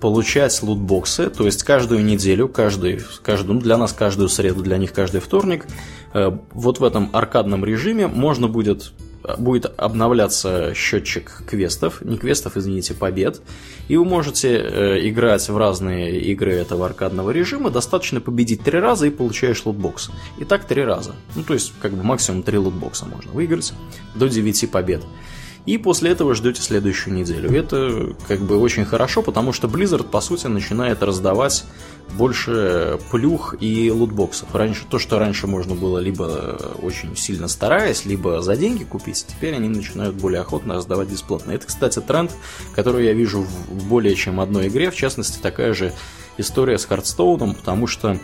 получать лутбоксы, то есть каждую неделю, каждый, каждую, ну, для нас каждую среду, для них каждый вторник, э, вот в этом аркадном режиме можно будет будет обновляться счетчик квестов, не квестов, извините, побед, и вы можете э, играть в разные игры этого аркадного режима, достаточно победить три раза и получаешь лутбокс. И так три раза. Ну, то есть, как бы максимум три лутбокса можно выиграть до 9 побед и после этого ждете следующую неделю. Это как бы очень хорошо, потому что Blizzard, по сути, начинает раздавать больше плюх и лутбоксов. Раньше, то, что раньше можно было либо очень сильно стараясь, либо за деньги купить, теперь они начинают более охотно раздавать бесплатно. Это, кстати, тренд, который я вижу в более чем одной игре, в частности, такая же история с Хардстоуном, потому что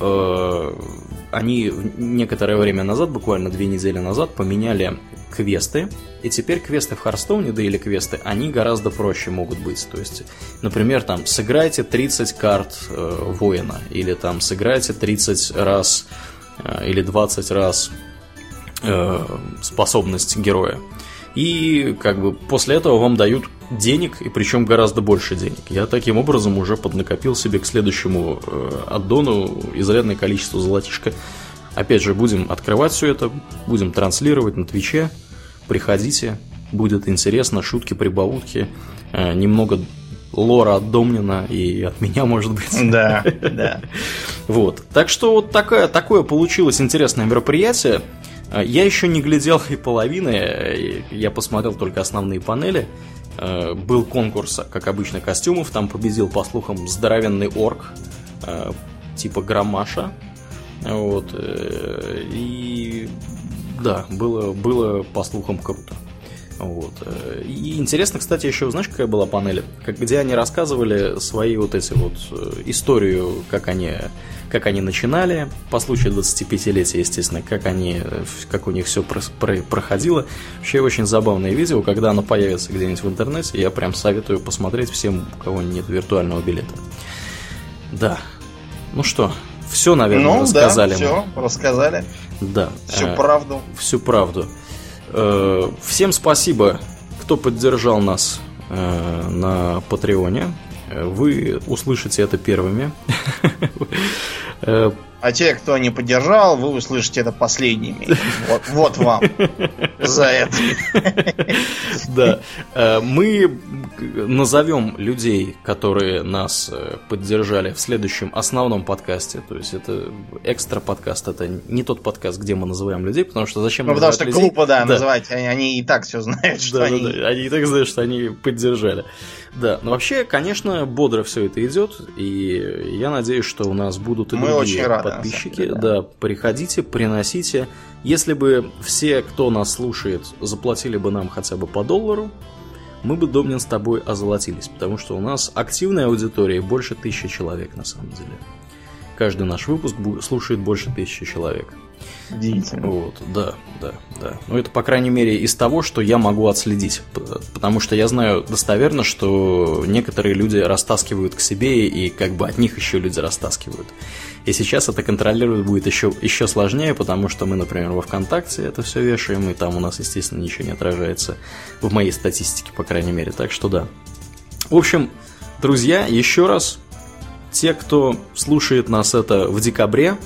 они некоторое время назад, буквально две недели назад, поменяли квесты, и теперь квесты в Харстоуне, да или квесты, они гораздо проще могут быть. То есть, например, там, сыграйте 30 карт э, воина, или там, сыграйте 30 раз э, или 20 раз э, способность героя. И как бы после этого вам дают денег, и причем гораздо больше денег. Я таким образом уже поднакопил себе к следующему э, аддону изрядное количество золотишка. Опять же, будем открывать все это, будем транслировать на Твиче. Приходите, будет интересно, шутки, прибаутки, э, немного лора от Домнина и от меня, может быть. <laughs> Да, да. Вот. Так что вот такое, такое получилось интересное мероприятие. Э, я еще не глядел и половины, я посмотрел только основные панели. Э, был конкурс, как обычно, костюмов. Там победил, по слухам, здоровенный орк, типа Громаша. Вот. Э, и да, было, было по слухам круто. Вот. И интересно, кстати, еще, знаешь, какая была панель? Как, где они рассказывали свои вот эти вот историю, как они, как они начинали, по случаю 25-летия, естественно, как они, как у них все про, про, проходило. Вообще очень забавное видео, когда оно появится где-нибудь в интернете, я прям советую посмотреть всем, у кого нет виртуального билета. Да. Ну что, все, наверное, ну, рассказали. Да, все, рассказали. Да. Всю э, правду. Всю правду. Э, всем спасибо, кто поддержал нас э, на Патреоне. Э, вы услышите это первыми. <laughs> А те, кто не поддержал, вы услышите это последними. Вот, вот вам за это. Да. Э, мы назовем людей, которые нас э, поддержали в следующем основном подкасте. То есть это экстра подкаст, это не тот подкаст, где мы называем людей, потому что зачем Ну, потому что людей? глупо, да, да, называть. Они, они и так все знают, что да, они... Да, да. Они и так знают, что они поддержали. Да, но вообще, конечно, бодро все это идет, и я надеюсь, что у нас будут и Мы другие рады, подписчики. Деле, да. да, приходите, приносите. Если бы все, кто нас слушает, заплатили бы нам хотя бы по доллару, мы бы, Домнин, с тобой озолотились, потому что у нас активная аудитория больше тысячи человек на самом деле. Каждый наш выпуск слушает больше тысячи человек. Удивительно. Вот, да, да, да. Ну, это, по крайней мере, из того, что я могу отследить. Потому что я знаю достоверно, что некоторые люди растаскивают к себе, и как бы от них еще люди растаскивают. И сейчас это контролировать будет еще, еще сложнее, потому что мы, например, во ВКонтакте это все вешаем, и там у нас, естественно, ничего не отражается в моей статистике, по крайней мере. Так что да. В общем, друзья, еще раз, те, кто слушает нас это в декабре,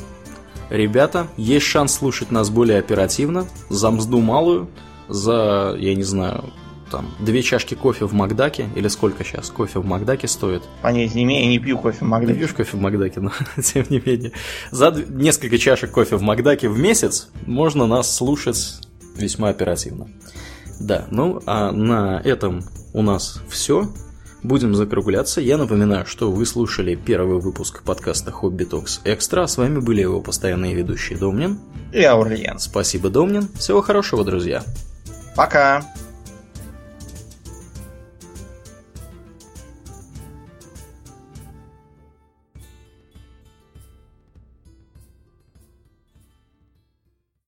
ребята, есть шанс слушать нас более оперативно, за мзду малую, за, я не знаю, там, две чашки кофе в Макдаке, или сколько сейчас кофе в Макдаке стоит? Понятия не имею, я не пью кофе в Макдаке. Не пьешь кофе в Макдаке, но <laughs> тем не менее. За несколько чашек кофе в Макдаке в месяц можно нас слушать весьма оперативно. Да, ну а на этом у нас все будем закругляться. Я напоминаю, что вы слушали первый выпуск подкаста Хобби Токс Экстра. С вами были его постоянные ведущие Домнин и Аурлиен. Спасибо, Домнин. Всего хорошего, друзья. Пока.